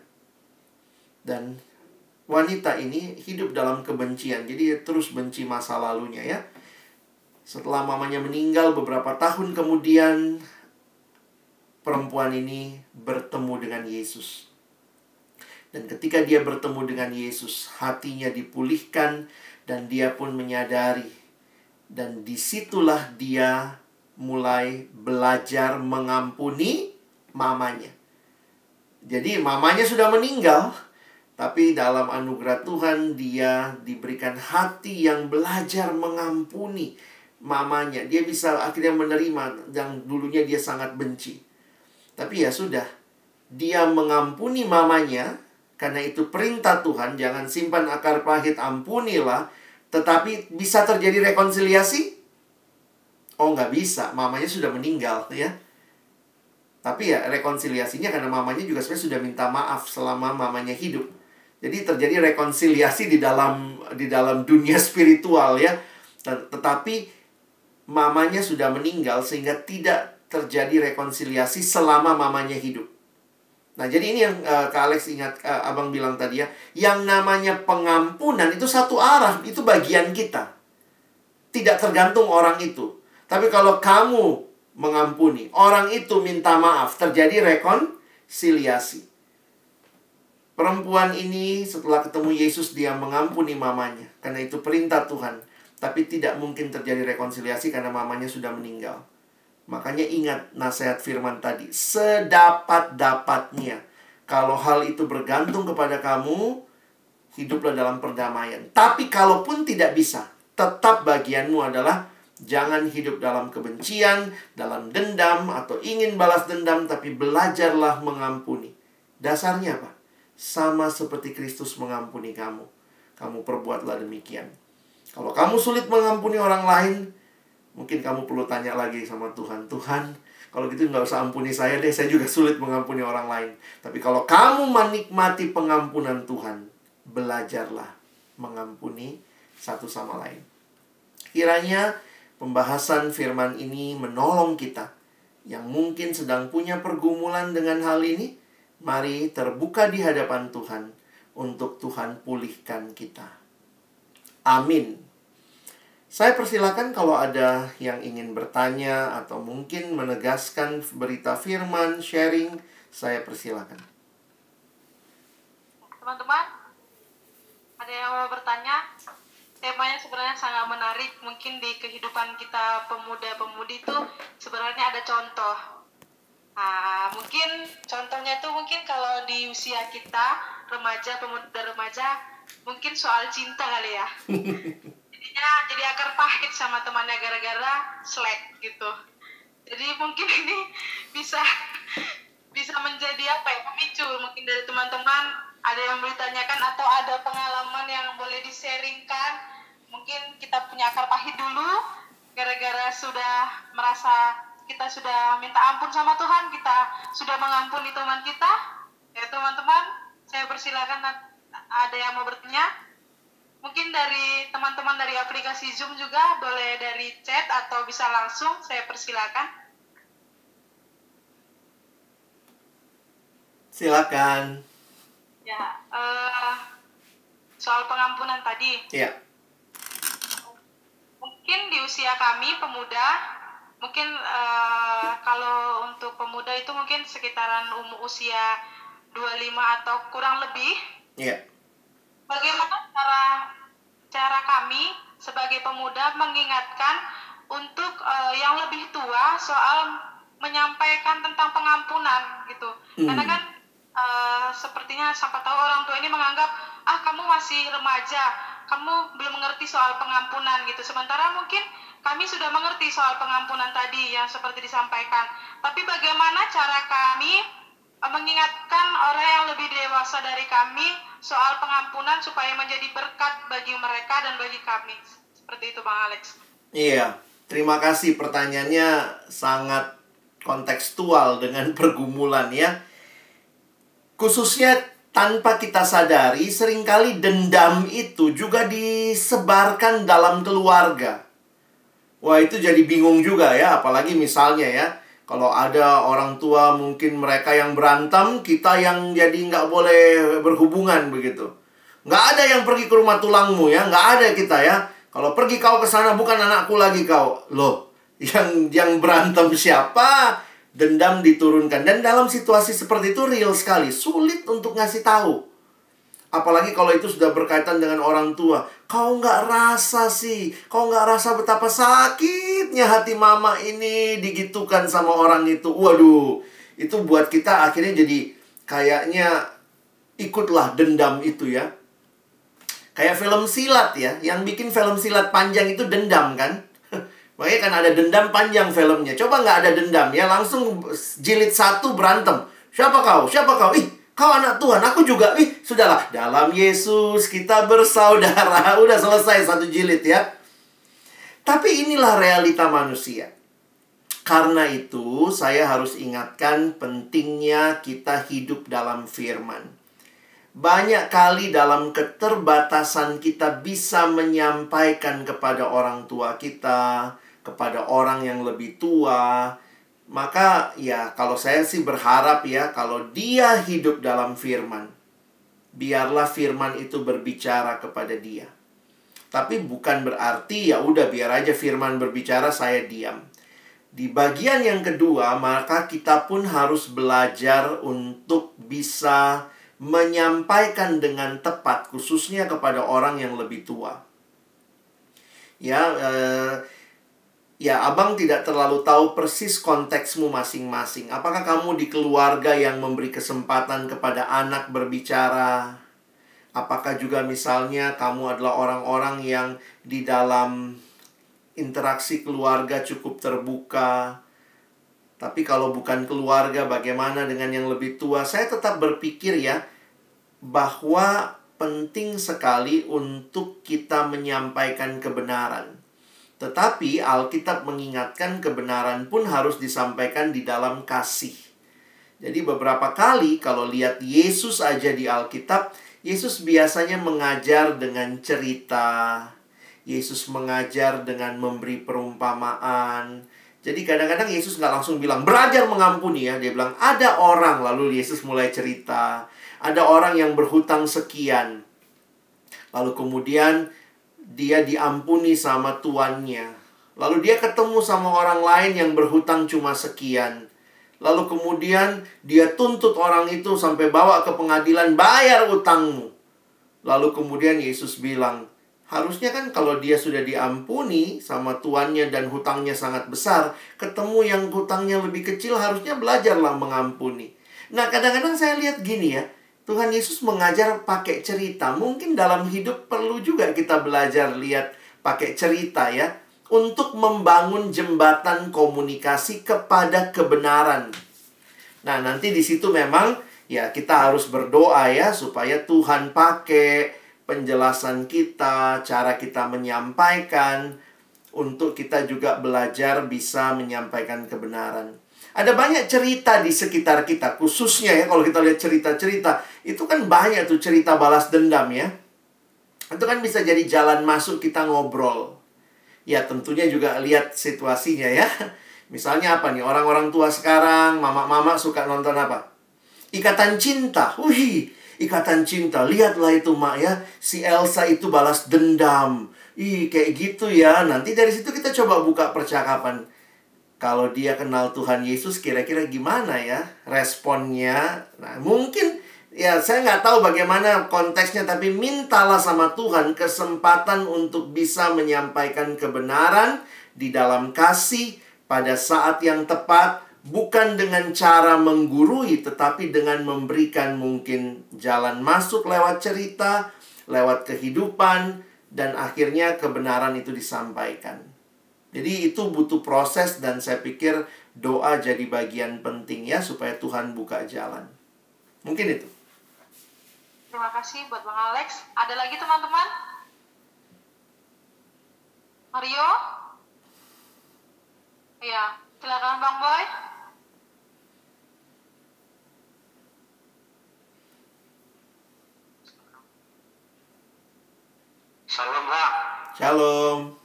Dan wanita ini hidup dalam kebencian. Jadi dia terus benci masa lalunya ya setelah mamanya meninggal beberapa tahun kemudian perempuan ini bertemu dengan Yesus. Dan ketika dia bertemu dengan Yesus, hatinya dipulihkan dan dia pun menyadari. Dan di situlah dia mulai belajar mengampuni mamanya. Jadi mamanya sudah meninggal, tapi dalam anugerah Tuhan dia diberikan hati yang belajar mengampuni mamanya. Dia bisa akhirnya menerima yang dulunya dia sangat benci. Tapi ya sudah, dia mengampuni mamanya karena itu perintah Tuhan, jangan simpan akar pahit, ampunilah. Tetapi bisa terjadi rekonsiliasi? Oh nggak bisa, mamanya sudah meninggal ya. Tapi ya rekonsiliasinya karena mamanya juga sebenarnya sudah minta maaf selama mamanya hidup. Jadi terjadi rekonsiliasi di dalam di dalam dunia spiritual ya. Tetapi mamanya sudah meninggal sehingga tidak terjadi rekonsiliasi selama mamanya hidup. Nah, jadi ini yang uh, Kak Alex ingat uh, Abang bilang tadi ya, yang namanya pengampunan itu satu arah, itu bagian kita. Tidak tergantung orang itu. Tapi kalau kamu mengampuni, orang itu minta maaf, terjadi rekonsiliasi. Perempuan ini setelah ketemu Yesus dia mengampuni mamanya karena itu perintah Tuhan. Tapi tidak mungkin terjadi rekonsiliasi karena mamanya sudah meninggal. Makanya ingat nasihat firman tadi. Sedapat-dapatnya. Kalau hal itu bergantung kepada kamu, hiduplah dalam perdamaian. Tapi kalaupun tidak bisa, tetap bagianmu adalah jangan hidup dalam kebencian, dalam dendam, atau ingin balas dendam, tapi belajarlah mengampuni. Dasarnya apa? Sama seperti Kristus mengampuni kamu. Kamu perbuatlah demikian. Kalau kamu sulit mengampuni orang lain, mungkin kamu perlu tanya lagi sama Tuhan. Tuhan, kalau gitu nggak usah ampuni saya deh, saya juga sulit mengampuni orang lain. Tapi kalau kamu menikmati pengampunan Tuhan, belajarlah mengampuni satu sama lain. Kiranya pembahasan firman ini menolong kita yang mungkin sedang punya pergumulan dengan hal ini. Mari terbuka di hadapan Tuhan untuk Tuhan pulihkan kita. Amin. Saya persilakan kalau ada yang ingin bertanya atau mungkin menegaskan berita firman, sharing, saya persilakan. Teman-teman, ada yang mau bertanya? Temanya sebenarnya sangat menarik. Mungkin di kehidupan kita pemuda-pemudi itu sebenarnya ada contoh. Nah, mungkin contohnya itu mungkin kalau di usia kita, remaja, pemuda remaja, mungkin soal cinta kali ya. jadinya jadi akar pahit sama temannya gara-gara slack gitu. Jadi mungkin ini bisa bisa menjadi apa ya pemicu. Mungkin dari teman-teman ada yang ditanyakan atau ada pengalaman yang boleh disaringkan mungkin kita punya akar pahit dulu gara-gara sudah merasa kita sudah minta ampun sama Tuhan kita sudah mengampuni teman kita. Ya teman-teman saya persilakan ada yang mau bertanya mungkin dari teman-teman dari aplikasi Zoom juga boleh dari chat atau bisa langsung saya persilakan. Silakan. Ya, uh, soal pengampunan tadi. Iya. Mungkin di usia kami pemuda, mungkin uh, kalau untuk pemuda itu mungkin sekitaran umur usia 25 atau kurang lebih. Iya bagaimana cara cara kami sebagai pemuda mengingatkan untuk uh, yang lebih tua soal menyampaikan tentang pengampunan gitu. Hmm. karena kan uh, sepertinya siapa tahu orang tua ini menganggap ah kamu masih remaja kamu belum mengerti soal pengampunan gitu. Sementara mungkin kami sudah mengerti soal pengampunan tadi yang seperti disampaikan. Tapi bagaimana cara kami mengingatkan orang yang lebih dewasa dari kami soal pengampunan supaya menjadi berkat bagi mereka dan bagi kami. Seperti itu Bang Alex. Iya, terima kasih pertanyaannya sangat kontekstual dengan pergumulan ya. Khususnya tanpa kita sadari, sering kali dendam itu juga disebarkan dalam keluarga. Wah, itu jadi bingung juga ya, apalagi misalnya ya kalau ada orang tua mungkin mereka yang berantem, kita yang jadi nggak boleh berhubungan begitu. Nggak ada yang pergi ke rumah tulangmu ya, nggak ada kita ya. Kalau pergi kau ke sana bukan anakku lagi kau. Loh, yang yang berantem siapa? Dendam diturunkan. Dan dalam situasi seperti itu real sekali, sulit untuk ngasih tahu. Apalagi kalau itu sudah berkaitan dengan orang tua. Kau nggak rasa sih. Kau nggak rasa betapa sakitnya hati mama ini digitukan sama orang itu. Waduh. Itu buat kita akhirnya jadi kayaknya ikutlah dendam itu ya. Kayak film silat ya. Yang bikin film silat panjang itu dendam kan. Makanya kan ada dendam panjang filmnya. Coba nggak ada dendam ya. Langsung jilid satu berantem. Siapa kau? Siapa kau? Ih, Kau anak Tuhan, aku juga. Ih, sudahlah. Dalam Yesus kita bersaudara. Udah selesai satu jilid ya. Tapi inilah realita manusia. Karena itu, saya harus ingatkan pentingnya kita hidup dalam firman. Banyak kali dalam keterbatasan kita bisa menyampaikan kepada orang tua kita, kepada orang yang lebih tua, maka ya kalau saya sih berharap ya kalau dia hidup dalam firman biarlah firman itu berbicara kepada dia. Tapi bukan berarti ya udah biar aja firman berbicara saya diam. Di bagian yang kedua, maka kita pun harus belajar untuk bisa menyampaikan dengan tepat khususnya kepada orang yang lebih tua. Ya, eh, Ya, abang tidak terlalu tahu persis konteksmu masing-masing. Apakah kamu di keluarga yang memberi kesempatan kepada anak berbicara? Apakah juga misalnya kamu adalah orang-orang yang di dalam interaksi keluarga cukup terbuka? Tapi kalau bukan keluarga, bagaimana dengan yang lebih tua? Saya tetap berpikir ya, bahwa penting sekali untuk kita menyampaikan kebenaran tetapi Alkitab mengingatkan kebenaran pun harus disampaikan di dalam kasih. Jadi beberapa kali kalau lihat Yesus aja di Alkitab, Yesus biasanya mengajar dengan cerita. Yesus mengajar dengan memberi perumpamaan. Jadi kadang-kadang Yesus nggak langsung bilang, belajar mengampuni ya. Dia bilang, ada orang, lalu Yesus mulai cerita. Ada orang yang berhutang sekian. Lalu kemudian dia diampuni sama tuannya. Lalu dia ketemu sama orang lain yang berhutang cuma sekian. Lalu kemudian dia tuntut orang itu sampai bawa ke pengadilan, bayar utangmu. Lalu kemudian Yesus bilang, harusnya kan kalau dia sudah diampuni sama tuannya dan hutangnya sangat besar, ketemu yang hutangnya lebih kecil harusnya belajarlah mengampuni. Nah kadang-kadang saya lihat gini ya, Tuhan Yesus mengajar pakai cerita. Mungkin dalam hidup perlu juga kita belajar lihat pakai cerita ya untuk membangun jembatan komunikasi kepada kebenaran. Nah, nanti di situ memang ya kita harus berdoa ya supaya Tuhan pakai penjelasan kita, cara kita menyampaikan untuk kita juga belajar bisa menyampaikan kebenaran. Ada banyak cerita di sekitar kita, khususnya ya kalau kita lihat cerita-cerita, itu kan banyak tuh cerita balas dendam ya. Itu kan bisa jadi jalan masuk kita ngobrol ya tentunya juga lihat situasinya ya. Misalnya apa nih, orang-orang tua sekarang, mama-mama suka nonton apa? Ikatan Cinta. Wih, Ikatan Cinta. Lihatlah itu, Mak ya. Si Elsa itu balas dendam. Ih, kayak gitu ya. Nanti dari situ kita coba buka percakapan. Kalau dia kenal Tuhan Yesus, kira-kira gimana ya responnya? Nah, mungkin ya saya nggak tahu bagaimana konteksnya tapi mintalah sama Tuhan kesempatan untuk bisa menyampaikan kebenaran di dalam kasih pada saat yang tepat bukan dengan cara menggurui tetapi dengan memberikan mungkin jalan masuk lewat cerita, lewat kehidupan dan akhirnya kebenaran itu disampaikan. Jadi itu butuh proses dan saya pikir doa jadi bagian penting ya supaya Tuhan buka jalan. Mungkin itu. Terima kasih buat Bang Alex. Ada lagi teman-teman? Mario? Iya, silakan Bang Boy. Salam Pak. Shalom.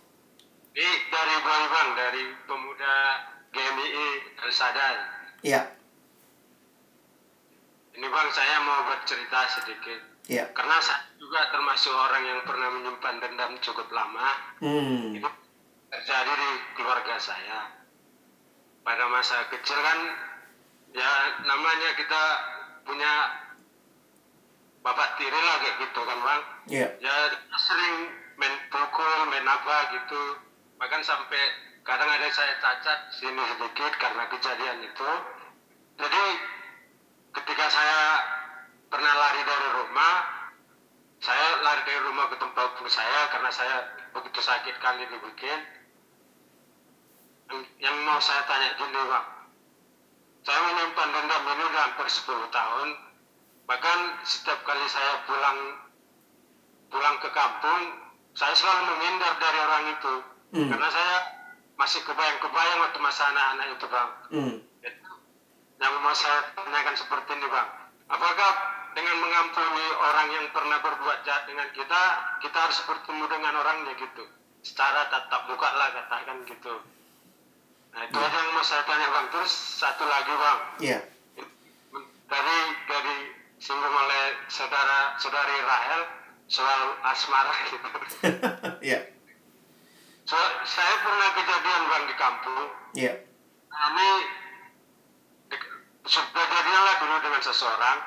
Ini dari Boy Bang, dari pemuda GMI Al Sadar. Iya. Ini bang saya mau bercerita sedikit. Iya. Karena saya juga termasuk orang yang pernah menyimpan dendam cukup lama. Hmm. Itu terjadi di keluarga saya. Pada masa kecil kan ya namanya kita punya bapak tiri lah kayak gitu kan bang. Iya. Ya sering main pukul, main apa gitu. Bahkan sampai kadang ada saya cacat sini sedikit karena kejadian itu. Jadi ketika saya pernah lari dari rumah, saya lari dari rumah ke tempat saya karena saya begitu sakit kali dibikin. Yang mau saya tanya gini bang, saya menyimpan dendam ini udah hampir 10 tahun. Bahkan setiap kali saya pulang pulang ke kampung, saya selalu menghindar dari orang itu. Hmm. Karena saya masih kebayang-kebayang waktu masa anak-anak itu bang. Hmm. Yang mau saya tanyakan seperti ini bang, apakah dengan mengampuni orang yang pernah berbuat jahat dengan kita, kita harus bertemu dengan orangnya gitu, secara tatap muka lah katakan gitu. Nah itu aja yang mau saya tanya bang. Terus satu lagi bang, Iya. dari dari singgung oleh saudara saudari Rahel soal asmara gitu. Iya. So, saya pernah kejadian bang di kampung. Iya. Ini di- sudah jadilah dulu dengan seseorang,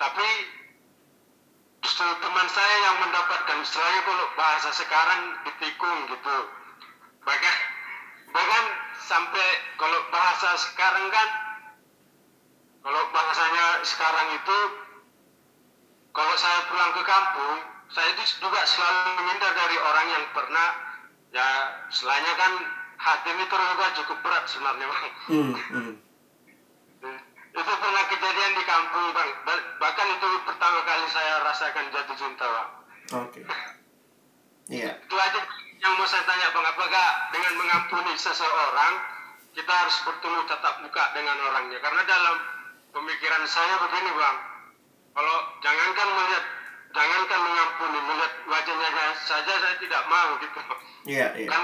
tapi justru teman saya yang mendapatkan istilahnya kalau bahasa sekarang ditikung gitu. Bahkan bahkan sampai kalau bahasa sekarang kan kalau bahasanya sekarang itu kalau saya pulang ke kampung saya itu juga selalu menghindar dari orang yang pernah ya selainnya kan hati ini terluka cukup berat sebenarnya bang Hmm. Hmm. itu pernah kejadian di kampung bang Ba- bahkan itu pertama kali saya rasakan jatuh cinta bang Oke. Iya. itu aja yang mau saya tanya bang apakah dengan mengampuni seseorang kita harus bertemu tatap muka dengan orangnya karena dalam pemikiran saya begini bang kalau jangankan melihat jangankan mengampuni melihat wajahnya saja saya tidak mau gitu Iya. Iya. kan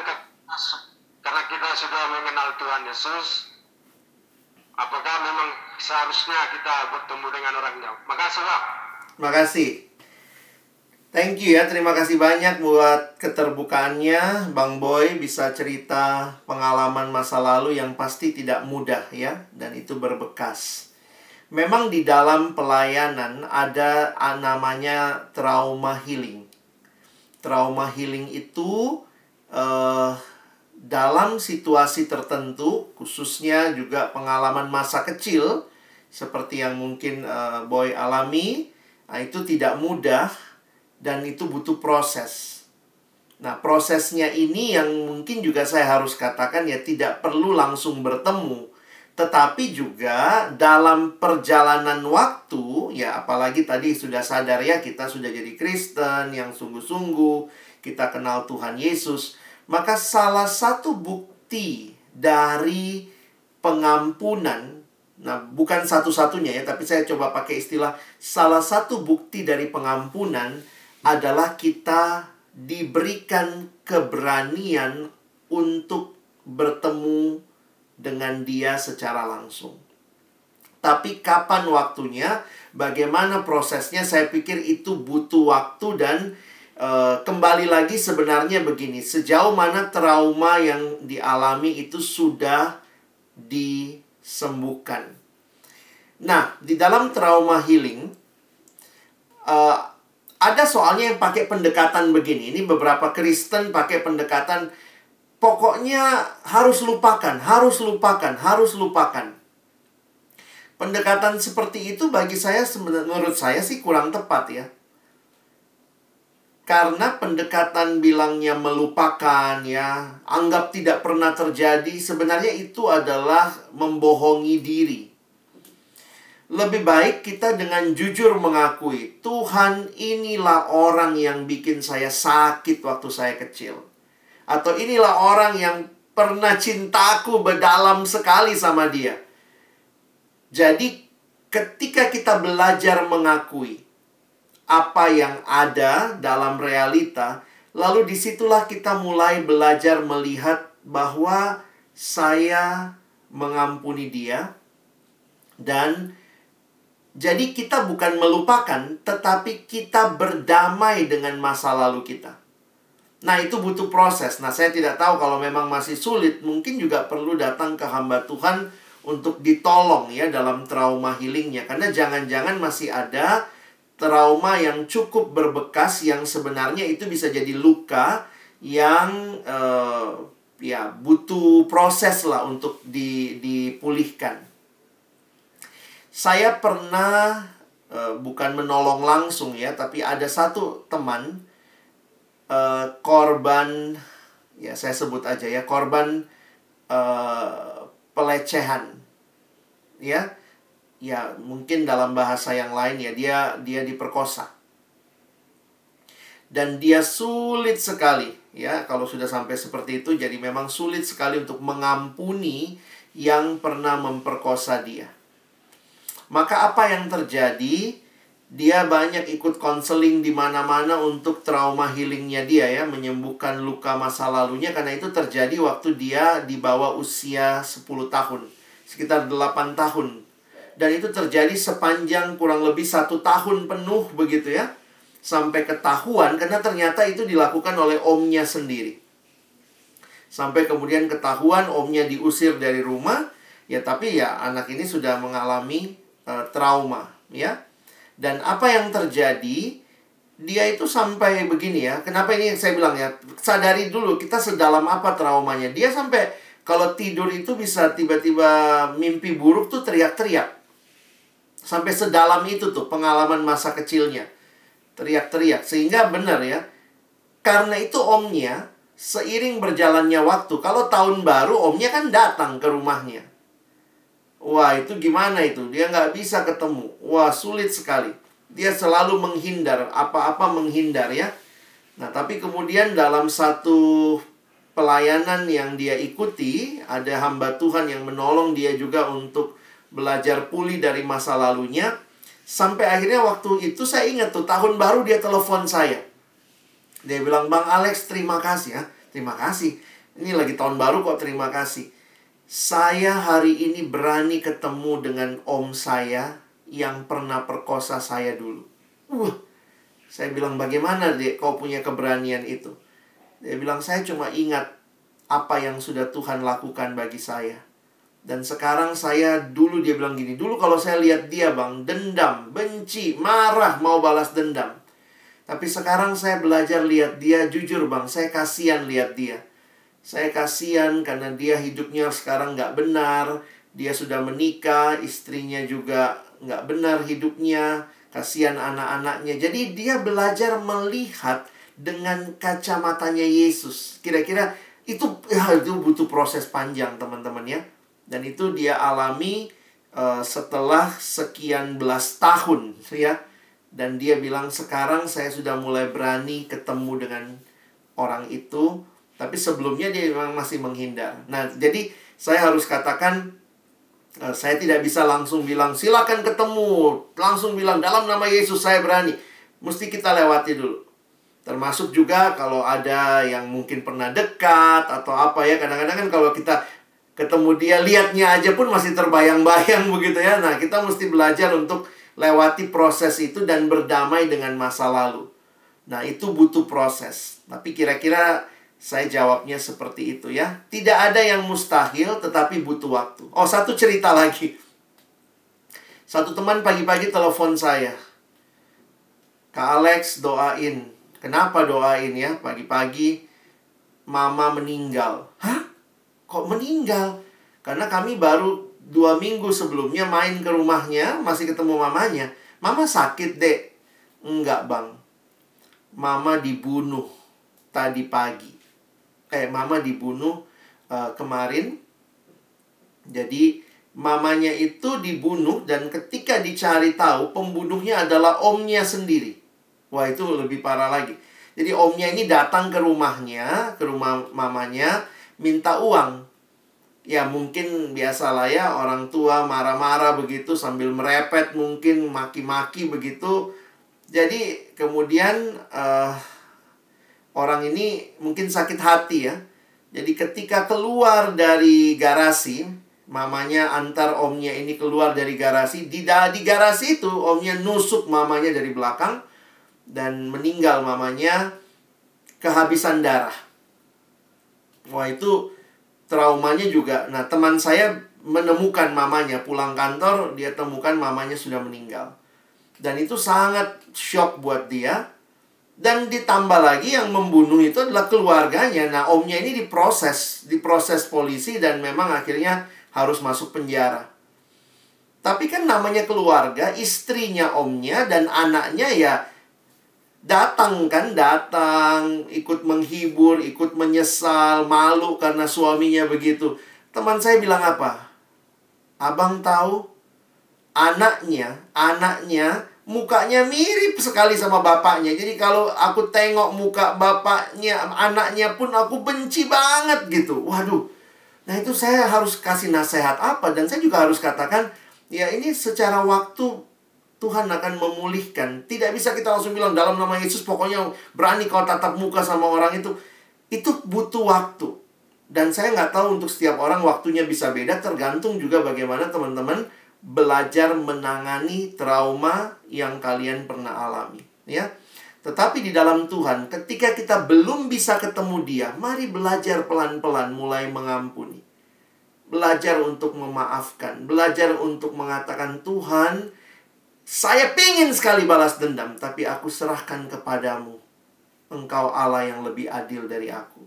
karena kita sudah mengenal Tuhan Yesus apakah memang seharusnya kita bertemu dengan orangnya makasih bang Makasih. Thank you ya, terima kasih banyak buat keterbukaannya. Bang Boy bisa cerita pengalaman masa lalu yang pasti tidak mudah ya, dan itu berbekas. Memang di dalam pelayanan ada namanya trauma healing. Trauma healing itu uh, dalam situasi tertentu, khususnya juga pengalaman masa kecil, seperti yang mungkin uh, Boy alami, nah, itu tidak mudah dan itu butuh proses. Nah, prosesnya ini yang mungkin juga saya harus katakan ya tidak perlu langsung bertemu, tetapi juga dalam perjalanan waktu ya apalagi tadi sudah sadar ya kita sudah jadi Kristen yang sungguh-sungguh, kita kenal Tuhan Yesus, maka salah satu bukti dari pengampunan Nah, bukan satu-satunya ya, tapi saya coba pakai istilah salah satu bukti dari pengampunan adalah kita diberikan keberanian untuk bertemu dengan dia secara langsung. Tapi kapan waktunya, bagaimana prosesnya, saya pikir itu butuh waktu dan e, kembali lagi sebenarnya begini, sejauh mana trauma yang dialami itu sudah disembuhkan. Nah, di dalam trauma healing, uh, ada soalnya yang pakai pendekatan begini. Ini beberapa Kristen pakai pendekatan pokoknya harus lupakan, harus lupakan, harus lupakan. Pendekatan seperti itu bagi saya menurut saya sih kurang tepat ya. Karena pendekatan bilangnya melupakan ya, anggap tidak pernah terjadi, sebenarnya itu adalah membohongi diri. Lebih baik kita dengan jujur mengakui, Tuhan inilah orang yang bikin saya sakit waktu saya kecil. Atau inilah orang yang pernah cintaku berdalam sekali sama dia. Jadi ketika kita belajar mengakui apa yang ada dalam realita, lalu di situlah kita mulai belajar melihat bahwa saya mengampuni dia dan jadi kita bukan melupakan, tetapi kita berdamai dengan masa lalu kita. Nah, itu butuh proses. Nah, saya tidak tahu kalau memang masih sulit, mungkin juga perlu datang ke hamba Tuhan untuk ditolong ya dalam trauma healingnya. Karena jangan-jangan masih ada trauma yang cukup berbekas yang sebenarnya itu bisa jadi luka yang uh, ya butuh proses lah untuk di, dipulihkan. Saya pernah uh, bukan menolong langsung ya, tapi ada satu teman uh, korban ya saya sebut aja ya korban uh, pelecehan. Ya ya mungkin dalam bahasa yang lain ya dia dia diperkosa. Dan dia sulit sekali ya kalau sudah sampai seperti itu jadi memang sulit sekali untuk mengampuni yang pernah memperkosa dia. Maka apa yang terjadi? Dia banyak ikut konseling di mana-mana untuk trauma healingnya dia ya, menyembuhkan luka masa lalunya karena itu terjadi waktu dia di bawah usia 10 tahun, sekitar 8 tahun. Dan itu terjadi sepanjang kurang lebih satu tahun penuh begitu ya. Sampai ketahuan karena ternyata itu dilakukan oleh omnya sendiri. Sampai kemudian ketahuan omnya diusir dari rumah, ya tapi ya anak ini sudah mengalami uh, trauma ya. Dan apa yang terjadi dia itu sampai begini ya. Kenapa ini yang saya bilang ya? Sadari dulu kita sedalam apa traumanya. Dia sampai kalau tidur itu bisa tiba-tiba mimpi buruk tuh teriak-teriak. Sampai sedalam itu tuh pengalaman masa kecilnya. Teriak-teriak sehingga benar ya. Karena itu omnya seiring berjalannya waktu, kalau tahun baru omnya kan datang ke rumahnya. Wah, itu gimana itu? Dia nggak bisa ketemu. Wah, sulit sekali. Dia selalu menghindar, apa-apa menghindar ya. Nah, tapi kemudian dalam satu pelayanan yang dia ikuti, ada hamba Tuhan yang menolong dia juga untuk belajar pulih dari masa lalunya. Sampai akhirnya waktu itu saya ingat tuh, tahun baru dia telepon saya. Dia bilang, Bang Alex terima kasih ya. Terima kasih. Ini lagi tahun baru kok terima kasih saya hari ini berani ketemu dengan om saya yang pernah perkosa saya dulu. Wah, Saya bilang, bagaimana dek kau punya keberanian itu? Dia bilang, saya cuma ingat apa yang sudah Tuhan lakukan bagi saya. Dan sekarang saya dulu dia bilang gini, dulu kalau saya lihat dia bang, dendam, benci, marah, mau balas dendam. Tapi sekarang saya belajar lihat dia, jujur bang, saya kasihan lihat dia. Saya kasihan karena dia hidupnya sekarang nggak benar, dia sudah menikah, istrinya juga nggak benar hidupnya, kasihan anak-anaknya. Jadi dia belajar melihat dengan kacamatanya Yesus. Kira-kira itu ya, itu butuh proses panjang teman-teman ya. Dan itu dia alami uh, setelah sekian belas tahun ya. Dan dia bilang sekarang saya sudah mulai berani ketemu dengan orang itu tapi sebelumnya dia memang masih menghindar nah jadi saya harus katakan uh, saya tidak bisa langsung bilang silakan ketemu langsung bilang dalam nama Yesus saya berani mesti kita lewati dulu termasuk juga kalau ada yang mungkin pernah dekat atau apa ya kadang-kadang kan kalau kita ketemu dia lihatnya aja pun masih terbayang-bayang begitu ya. Nah, kita mesti belajar untuk lewati proses itu dan berdamai dengan masa lalu. Nah, itu butuh proses. Tapi kira-kira saya jawabnya seperti itu ya. Tidak ada yang mustahil tetapi butuh waktu. Oh, satu cerita lagi. Satu teman pagi-pagi telepon saya. Kak Alex doain. Kenapa doain ya? Pagi-pagi mama meninggal. Hah? kok meninggal? Karena kami baru dua minggu sebelumnya main ke rumahnya, masih ketemu mamanya. Mama sakit, dek. Enggak, bang. Mama dibunuh tadi pagi. Eh, mama dibunuh uh, kemarin. Jadi, mamanya itu dibunuh dan ketika dicari tahu, pembunuhnya adalah omnya sendiri. Wah, itu lebih parah lagi. Jadi, omnya ini datang ke rumahnya, ke rumah mamanya, minta uang. Ya mungkin biasalah ya orang tua marah-marah begitu sambil merepet mungkin maki-maki begitu. Jadi kemudian uh, orang ini mungkin sakit hati ya. Jadi ketika keluar dari garasi, mamanya antar omnya ini keluar dari garasi, di di garasi itu omnya nusuk mamanya dari belakang dan meninggal mamanya kehabisan darah. Wah itu traumanya juga. Nah teman saya menemukan mamanya pulang kantor dia temukan mamanya sudah meninggal. Dan itu sangat shock buat dia. Dan ditambah lagi yang membunuh itu adalah keluarganya. Nah omnya ini diproses, diproses polisi dan memang akhirnya harus masuk penjara. Tapi kan namanya keluarga, istrinya omnya dan anaknya ya datang kan datang ikut menghibur ikut menyesal malu karena suaminya begitu teman saya bilang apa abang tahu anaknya anaknya mukanya mirip sekali sama bapaknya jadi kalau aku tengok muka bapaknya anaknya pun aku benci banget gitu waduh nah itu saya harus kasih nasihat apa dan saya juga harus katakan ya ini secara waktu Tuhan akan memulihkan. Tidak bisa kita langsung bilang dalam nama Yesus pokoknya berani kau tatap muka sama orang itu. Itu butuh waktu. Dan saya nggak tahu untuk setiap orang waktunya bisa beda tergantung juga bagaimana teman-teman belajar menangani trauma yang kalian pernah alami, ya. Tetapi di dalam Tuhan, ketika kita belum bisa ketemu Dia, mari belajar pelan-pelan mulai mengampuni. Belajar untuk memaafkan, belajar untuk mengatakan Tuhan, saya pingin sekali balas dendam, tapi aku serahkan kepadamu. Engkau Allah yang lebih adil dari aku.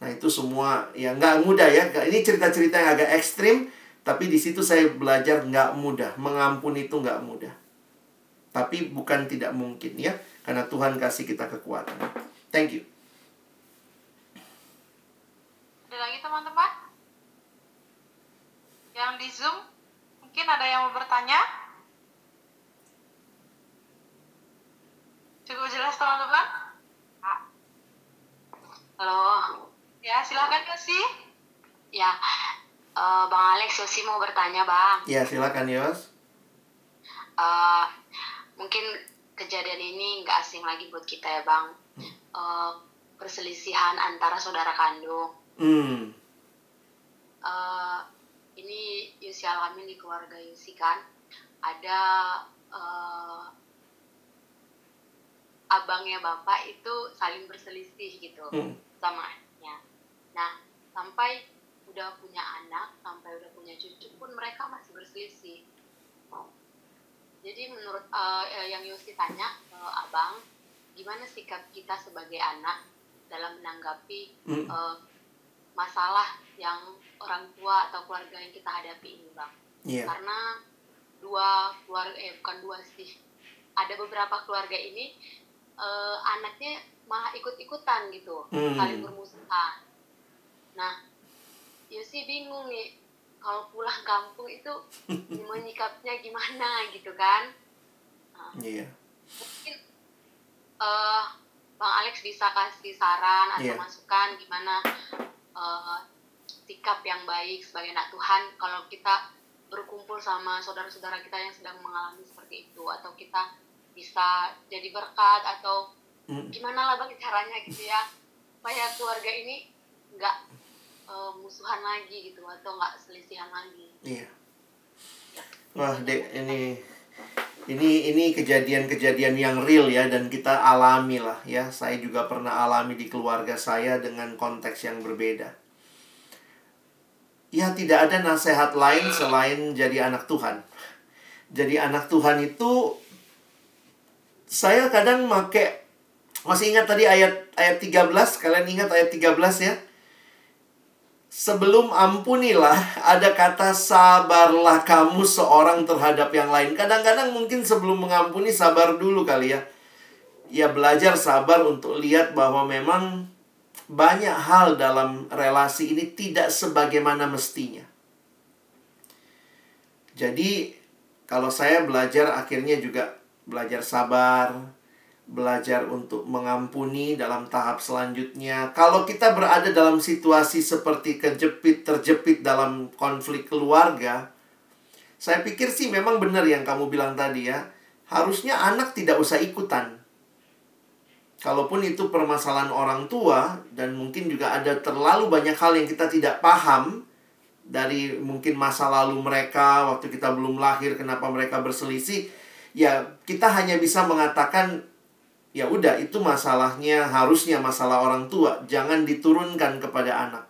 Nah itu semua ya nggak mudah ya. Ini cerita-cerita yang agak ekstrim, tapi di situ saya belajar nggak mudah. Mengampuni itu nggak mudah. Tapi bukan tidak mungkin ya, karena Tuhan kasih kita kekuatan. Thank you. Ada lagi teman-teman? Yang di Zoom, mungkin ada yang mau bertanya? Cukup jelas teman-teman? Halo. Ya, silakan Yosi. Ya, uh, Bang Alex, Yosi mau bertanya, Bang. Ya, silakan Yos. Uh, mungkin kejadian ini nggak asing lagi buat kita ya, Bang. Uh, perselisihan antara saudara kandung. Hmm. Uh, ini Yosi alamin di keluarga Yosi kan. Ada uh, abangnya bapak itu saling berselisih gitu Hmm. sama anaknya. Nah, sampai udah punya anak, sampai udah punya cucu pun mereka masih berselisih. Jadi menurut eh, yang Yosi tanya ke abang, gimana sikap kita sebagai anak dalam menanggapi Hmm. eh, masalah yang orang tua atau keluarga yang kita hadapi ini, bang? Iya. karena dua keluarga eh bukan dua sih ada beberapa keluarga ini eh, anaknya malah ikut-ikutan gitu Hmm. saling bermusuhan nah Yosi bingung nih kalau pulang kampung itu menyikapnya gimana gitu kan Nah, Iya. mungkin eh Bang Alex bisa kasih saran atau Iya. masukan gimana eh, sikap yang baik sebagai anak Tuhan kalau kita berkumpul sama saudara-saudara kita yang sedang mengalami seperti itu atau kita bisa jadi berkat atau gimana lah bang caranya gitu ya supaya keluarga ini nggak eh, musuhan lagi gitu atau nggak selisihan lagi Iya. Wah, Dek, ini ini ini kejadian-kejadian yang real ya dan kita alami lah ya. Saya juga pernah alami di keluarga saya dengan konteks yang berbeda. Ya, tidak ada nasihat lain selain jadi anak Tuhan. Jadi anak Tuhan itu saya kadang make masih ingat tadi ayat ayat 13, kalian ingat ayat 13 ya? Sebelum ampunilah, ada kata sabarlah kamu seorang terhadap yang lain. Kadang-kadang mungkin sebelum mengampuni sabar dulu kali ya. Ya belajar sabar untuk lihat bahwa memang banyak hal dalam relasi ini tidak sebagaimana mestinya. Jadi kalau saya belajar akhirnya juga belajar sabar, belajar untuk mengampuni dalam tahap selanjutnya. Kalau kita berada dalam situasi seperti kejepit, terjepit dalam konflik keluarga, saya pikir sih memang benar yang kamu bilang tadi ya. Harusnya anak tidak usah ikutan. Kalaupun itu permasalahan orang tua dan mungkin juga ada terlalu banyak hal yang kita tidak paham dari mungkin masa lalu mereka waktu kita belum lahir kenapa mereka berselisih, ya kita hanya bisa mengatakan ya udah itu masalahnya harusnya masalah orang tua. Jangan diturunkan kepada anak.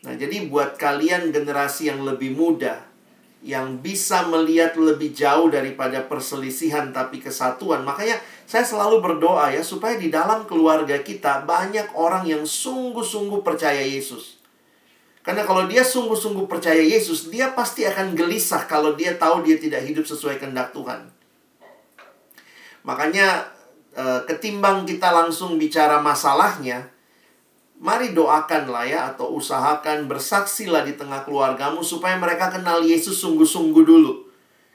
Nah jadi buat kalian generasi yang lebih muda yang bisa melihat lebih jauh daripada perselisihan tapi kesatuan makanya saya selalu berdoa ya supaya di dalam keluarga kita banyak orang yang sungguh-sungguh percaya Yesus. Karena kalau dia sungguh-sungguh percaya Yesus dia pasti akan gelisah kalau dia tahu dia tidak hidup sesuai kehendak Tuhan. Makanya ketimbang kita langsung bicara masalahnya, mari doakanlah ya atau usahakan bersaksilah di tengah keluargamu supaya mereka kenal Yesus sungguh-sungguh dulu.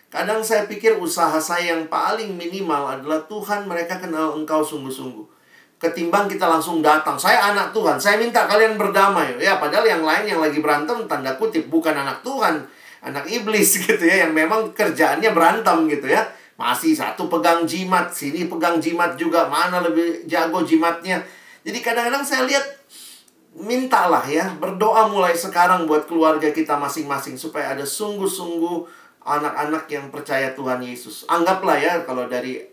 Kadang saya pikir usaha saya yang paling minimal adalah Tuhan mereka kenal engkau sungguh-sungguh. Ketimbang kita langsung datang, saya anak Tuhan, saya minta kalian berdamai. Ya, padahal yang lain yang lagi berantem tanda kutip bukan anak Tuhan, anak iblis gitu ya yang memang kerjaannya berantem gitu ya. Masih satu pegang jimat, sini pegang jimat juga, mana lebih jago jimatnya. Jadi kadang-kadang saya lihat mintalah ya, berdoa mulai sekarang buat keluarga kita masing-masing supaya ada sungguh-sungguh anak-anak yang percaya Tuhan Yesus. Anggaplah ya kalau dari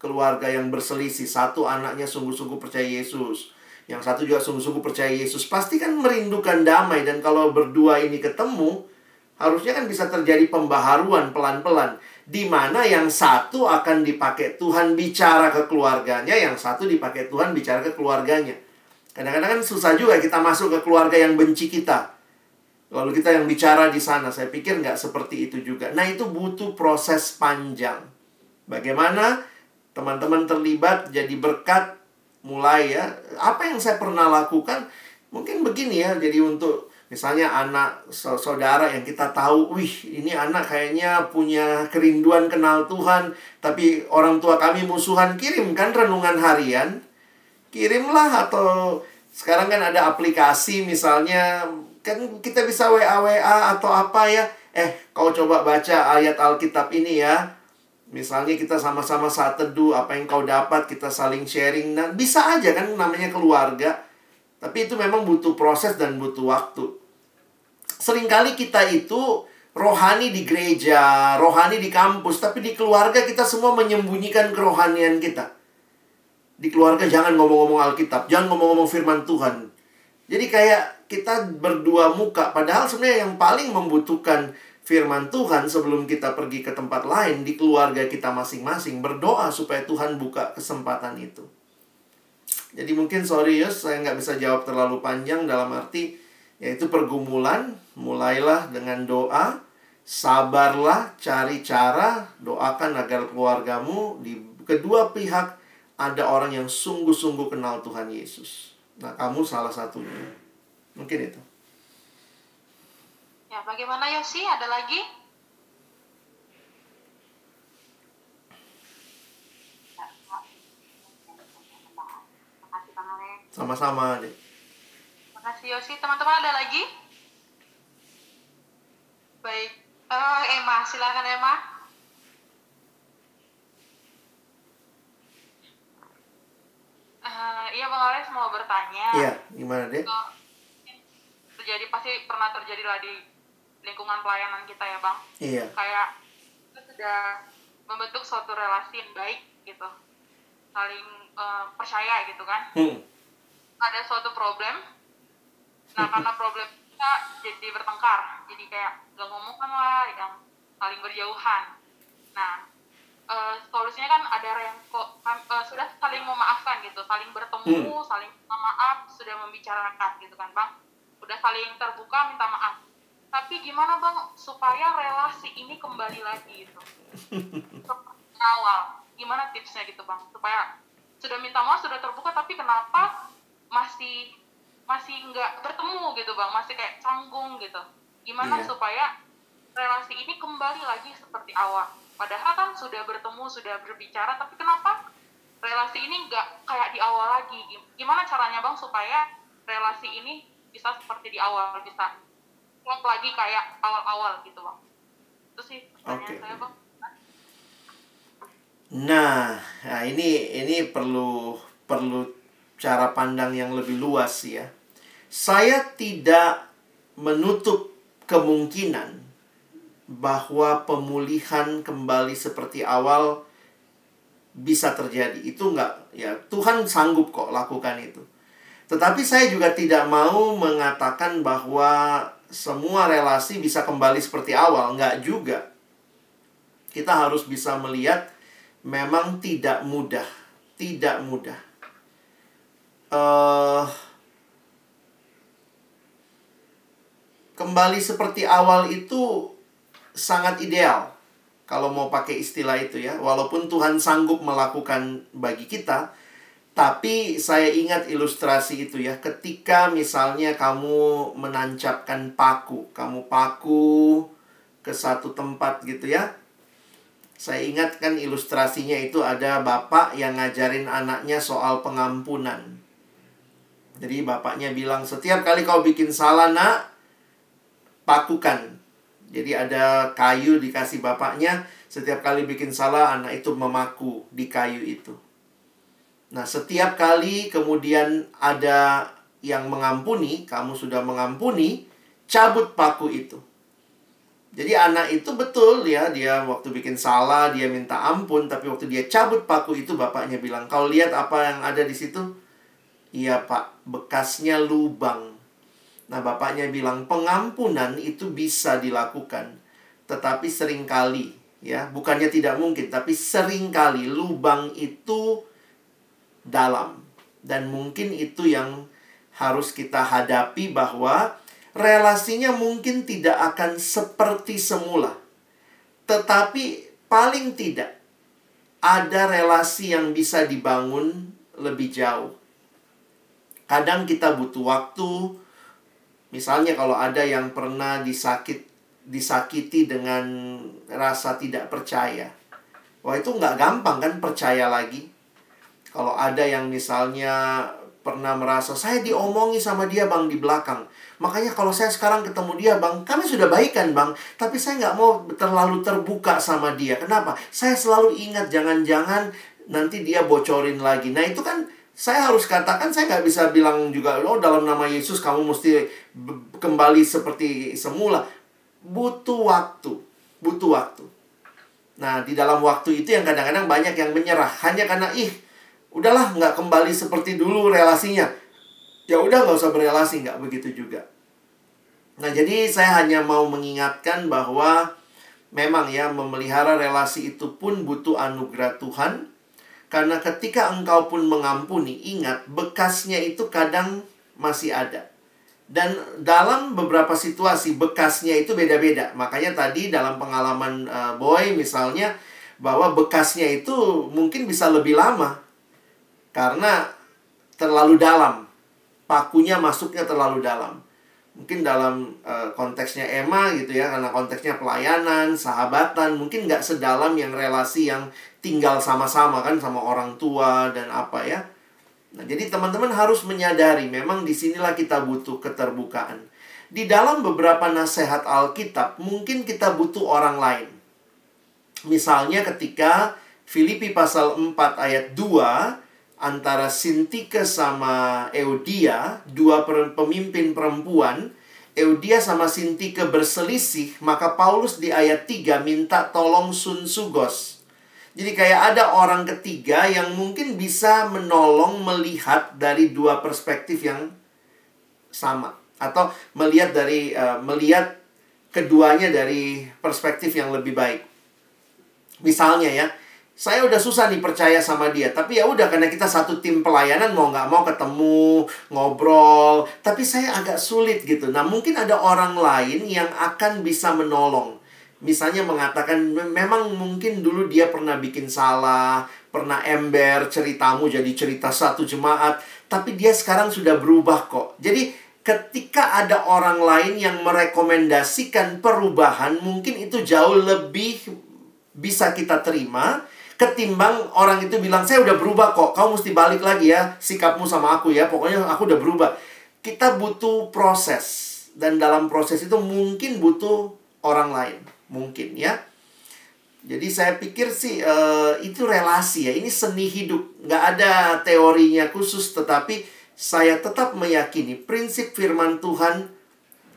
keluarga yang berselisih, satu anaknya sungguh-sungguh percaya Yesus, yang satu juga sungguh-sungguh percaya Yesus, pasti kan merindukan damai dan kalau berdua ini ketemu, harusnya kan bisa terjadi pembaharuan pelan-pelan di mana yang satu akan dipakai Tuhan bicara ke keluarganya, yang satu dipakai Tuhan bicara ke keluarganya. Kadang-kadang kan susah juga kita masuk ke keluarga yang benci kita. Lalu kita yang bicara di sana, saya pikir nggak seperti itu juga. Nah itu butuh proses panjang. Bagaimana teman-teman terlibat jadi berkat mulai ya. Apa yang saya pernah lakukan, mungkin begini ya, jadi untuk Misalnya anak saudara yang kita tahu, wih ini anak kayaknya punya kerinduan kenal Tuhan, tapi orang tua kami musuhan, kirimkan renungan harian. Kirimlah atau sekarang kan ada aplikasi misalnya, kan kita bisa WA-WA atau apa ya. Eh, kau coba baca ayat Alkitab ini ya. Misalnya kita sama-sama saat teduh, apa yang kau dapat, kita saling sharing. Nah, bisa aja kan namanya keluarga. Tapi itu memang butuh proses dan butuh waktu sering kali kita itu rohani di gereja, rohani di kampus, tapi di keluarga kita semua menyembunyikan kerohanian kita. Di keluarga jangan ngomong-ngomong Alkitab, jangan ngomong-ngomong firman Tuhan. Jadi kayak kita berdua muka, padahal sebenarnya yang paling membutuhkan firman Tuhan sebelum kita pergi ke tempat lain di keluarga kita masing-masing berdoa supaya Tuhan buka kesempatan itu. Jadi mungkin sorry ya, saya nggak bisa jawab terlalu panjang dalam arti yaitu pergumulan, mulailah dengan doa, sabarlah, cari cara, doakan agar keluargamu di kedua pihak ada orang yang sungguh-sungguh kenal Tuhan Yesus. Nah, kamu salah satunya. Mungkin itu. Ya, bagaimana Yosi? Ada lagi? Ale. Sama-sama deh. Terima kasih Yosi. Teman-teman ada lagi? Baik. Eh, Emma, silakan Emma. Eh, iya Bang Alex mau bertanya. Iya, gimana deh? Eh, terjadi pasti pernah terjadi lah di lingkungan pelayanan kita ya Bang. Iya. Kayak kita sudah membentuk suatu relasi yang baik gitu, saling eh, percaya gitu kan. Hmm. Ada suatu problem, nah karena problem kita jadi bertengkar, jadi kayak gak ngomongan lah, yang saling berjauhan. Nah eh, solusinya kan ada yang kok eh, sudah saling memaafkan gitu, saling bertemu, saling minta maaf, sudah membicarakan gitu kan bang, udah saling terbuka minta maaf. Tapi gimana bang supaya relasi ini kembali lagi gitu, awal? Gimana tipsnya gitu bang, supaya sudah minta maaf sudah terbuka tapi kenapa masih masih nggak bertemu gitu bang, masih kayak canggung gitu. Gimana Iya. supaya relasi ini kembali lagi seperti awal? Padahal kan sudah bertemu, sudah berbicara, tapi kenapa relasi ini nggak kayak di awal lagi? Gim- Gimana caranya bang supaya relasi ini bisa seperti di awal, bisa klop lagi kayak awal-awal gitu bang? Itu sih pertanyaan Oke. saya bang. Nah, nah ini ini perlu perlu cara pandang yang lebih luas ya. Saya tidak menutup kemungkinan bahwa pemulihan kembali seperti awal bisa terjadi. Itu enggak ya Tuhan sanggup kok lakukan itu. Tetapi saya juga tidak mau mengatakan bahwa semua relasi bisa kembali seperti awal, enggak juga. Kita harus bisa melihat memang tidak mudah, tidak mudah. eh kembali seperti awal itu sangat ideal kalau mau pakai istilah itu ya. Walaupun Tuhan sanggup melakukan bagi kita, tapi saya ingat ilustrasi itu ya. Ketika misalnya kamu menancapkan paku, kamu paku ke satu tempat gitu ya. Saya ingat kan ilustrasinya itu ada bapak yang ngajarin anaknya soal pengampunan. Jadi bapaknya bilang, setiap kali kau bikin salah nak, pakukan. Jadi ada kayu dikasih bapaknya, setiap kali bikin salah anak itu memaku di kayu itu. Nah, setiap kali kemudian ada yang mengampuni, kamu sudah mengampuni, cabut paku itu. Jadi anak itu betul ya, dia waktu bikin salah, dia minta ampun, tapi waktu dia cabut paku itu bapaknya bilang, "Kau lihat apa yang ada di situ?" Iya, Pak, bekasnya lubang. Nah, bapaknya bilang pengampunan itu bisa dilakukan, tetapi sering kali ya, bukannya tidak mungkin, tapi sering kali lubang itu dalam dan mungkin itu yang harus kita hadapi bahwa relasinya mungkin tidak akan seperti semula. Tetapi paling tidak ada relasi yang bisa dibangun lebih jauh. Kadang kita butuh waktu. Misalnya kalau ada yang pernah disakit disakiti dengan rasa tidak percaya. Wah itu nggak gampang kan percaya lagi. Kalau ada yang misalnya pernah merasa saya diomongi sama dia bang di belakang. Makanya kalau saya sekarang ketemu dia bang, kami sudah baikan bang. Tapi saya nggak mau terlalu terbuka sama dia. Kenapa? Saya selalu ingat jangan-jangan nanti dia bocorin lagi. Nah itu kan saya harus katakan saya nggak bisa bilang juga oh dalam nama Yesus kamu mesti kembali seperti semula. Butuh waktu, butuh waktu. Nah, di dalam waktu itu yang kadang-kadang banyak yang menyerah hanya karena ih udahlah nggak kembali seperti dulu relasinya. Ya udah nggak usah berelasi, nggak begitu juga. Nah, jadi saya hanya mau mengingatkan bahwa memang ya memelihara relasi itu pun butuh anugerah Tuhan. Karena ketika engkau pun mengampuni, ingat bekasnya itu kadang masih ada. Dan dalam beberapa situasi bekasnya itu beda-beda. Makanya tadi dalam pengalaman uh, Boy misalnya bahwa bekasnya itu mungkin bisa lebih lama karena terlalu dalam. Pakunya masuknya terlalu dalam mungkin dalam uh, konteksnya Emma gitu ya karena konteksnya pelayanan sahabatan mungkin nggak sedalam yang relasi yang tinggal sama-sama kan sama orang tua dan apa ya. Nah jadi teman-teman harus menyadari memang di sinilah kita butuh keterbukaan. Di dalam beberapa nasihat Alkitab mungkin kita butuh orang lain. Misalnya ketika Filipi pasal 4 ayat 2 antara Sintike sama Eudia, dua pemimpin perempuan, Eudia sama Sintike berselisih, maka Paulus di ayat 3 minta tolong Sun Sugos. Jadi kayak ada orang ketiga yang mungkin bisa menolong melihat dari dua perspektif yang sama atau melihat dari uh, melihat keduanya dari perspektif yang lebih baik. Misalnya ya, saya udah susah nih percaya sama dia. Tapi ya udah karena kita satu tim pelayanan mau nggak mau ketemu ngobrol. Tapi saya agak sulit gitu. Nah mungkin ada orang lain yang akan bisa menolong. Misalnya mengatakan memang mungkin dulu dia pernah bikin salah pernah ember ceritamu jadi cerita satu jemaat tapi dia sekarang sudah berubah kok. Jadi ketika ada orang lain yang merekomendasikan perubahan mungkin itu jauh lebih bisa kita terima ketimbang orang itu bilang saya udah berubah kok kamu mesti balik lagi ya sikapmu sama aku ya pokoknya aku udah berubah. Kita butuh proses dan dalam proses itu mungkin butuh orang lain mungkin ya. Jadi saya pikir sih uh, itu relasi ya ini seni hidup. Nggak ada teorinya khusus tetapi saya tetap meyakini prinsip firman Tuhan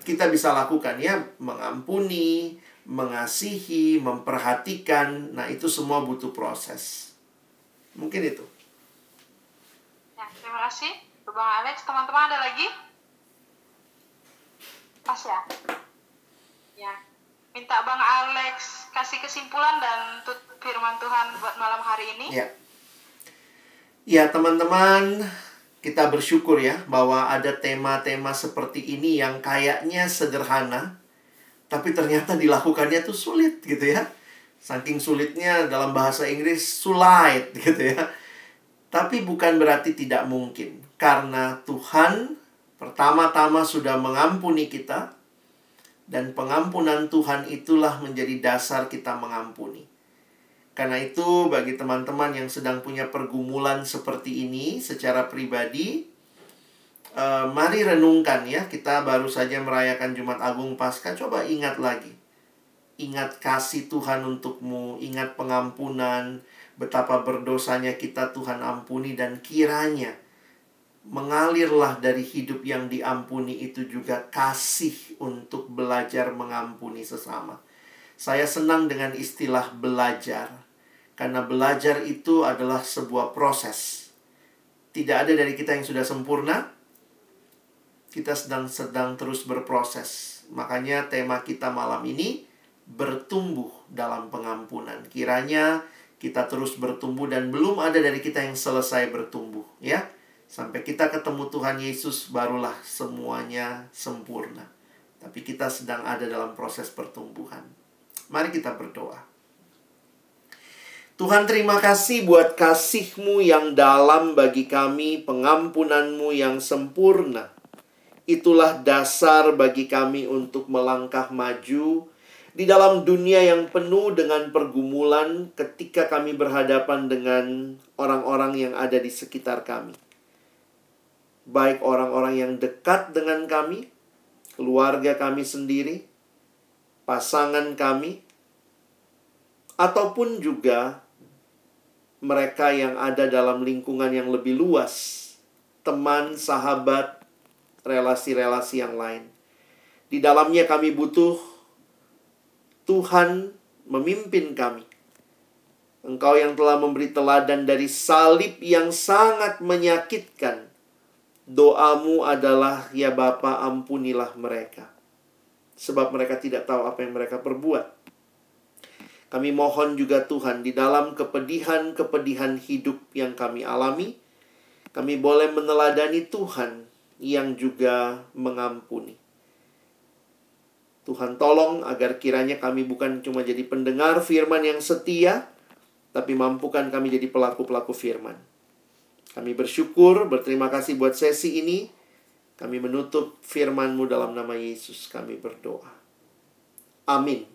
kita bisa lakukan ya mengampuni mengasihi, memperhatikan. Nah, itu semua butuh proses. Mungkin itu. Ya, terima kasih. Bang Alex, teman-teman ada lagi? Pas ya? Ya. Minta Bang Alex kasih kesimpulan dan tutup firman Tuhan buat malam hari ini. Ya. Ya, teman-teman, kita bersyukur ya bahwa ada tema-tema seperti ini yang kayaknya sederhana, tapi ternyata dilakukannya tuh sulit gitu ya. Saking sulitnya dalam bahasa Inggris sulit gitu ya. Tapi bukan berarti tidak mungkin. Karena Tuhan pertama-tama sudah mengampuni kita. Dan pengampunan Tuhan itulah menjadi dasar kita mengampuni. Karena itu bagi teman-teman yang sedang punya pergumulan seperti ini secara pribadi, uh, mari renungkan ya. Kita baru saja merayakan Jumat Agung Pasca. Coba ingat lagi. Ingat kasih Tuhan untukmu, ingat pengampunan, betapa berdosanya kita Tuhan ampuni dan kiranya mengalirlah dari hidup yang diampuni itu juga kasih untuk belajar mengampuni sesama. Saya senang dengan istilah belajar karena belajar itu adalah sebuah proses. Tidak ada dari kita yang sudah sempurna, kita sedang sedang terus berproses. Makanya tema kita malam ini bertumbuh dalam pengampunan. Kiranya kita terus bertumbuh dan belum ada dari kita yang selesai bertumbuh, ya. Sampai kita ketemu Tuhan Yesus barulah semuanya sempurna. Tapi kita sedang ada dalam proses pertumbuhan. Mari kita berdoa. Tuhan terima kasih buat kasihmu yang dalam bagi kami, pengampunanmu yang sempurna. Itulah dasar bagi kami untuk melangkah maju di dalam dunia yang penuh dengan pergumulan ketika kami berhadapan dengan orang-orang yang ada di sekitar kami. Baik orang-orang yang dekat dengan kami, keluarga kami sendiri, pasangan kami, ataupun juga mereka yang ada dalam lingkungan yang lebih luas, teman, sahabat, relasi-relasi yang lain. Di dalamnya kami butuh Tuhan memimpin kami. Engkau yang telah memberi teladan dari salib yang sangat menyakitkan. Doamu adalah, ya Bapa, ampunilah mereka. Sebab mereka tidak tahu apa yang mereka perbuat. Kami mohon juga Tuhan di dalam kepedihan-kepedihan hidup yang kami alami, kami boleh meneladani Tuhan yang juga mengampuni. Tuhan tolong agar kiranya kami bukan cuma jadi pendengar firman yang setia, tapi mampukan kami jadi pelaku-pelaku firman. Kami bersyukur, berterima kasih buat sesi ini. Kami menutup firman-Mu dalam nama Yesus kami berdoa. Amin.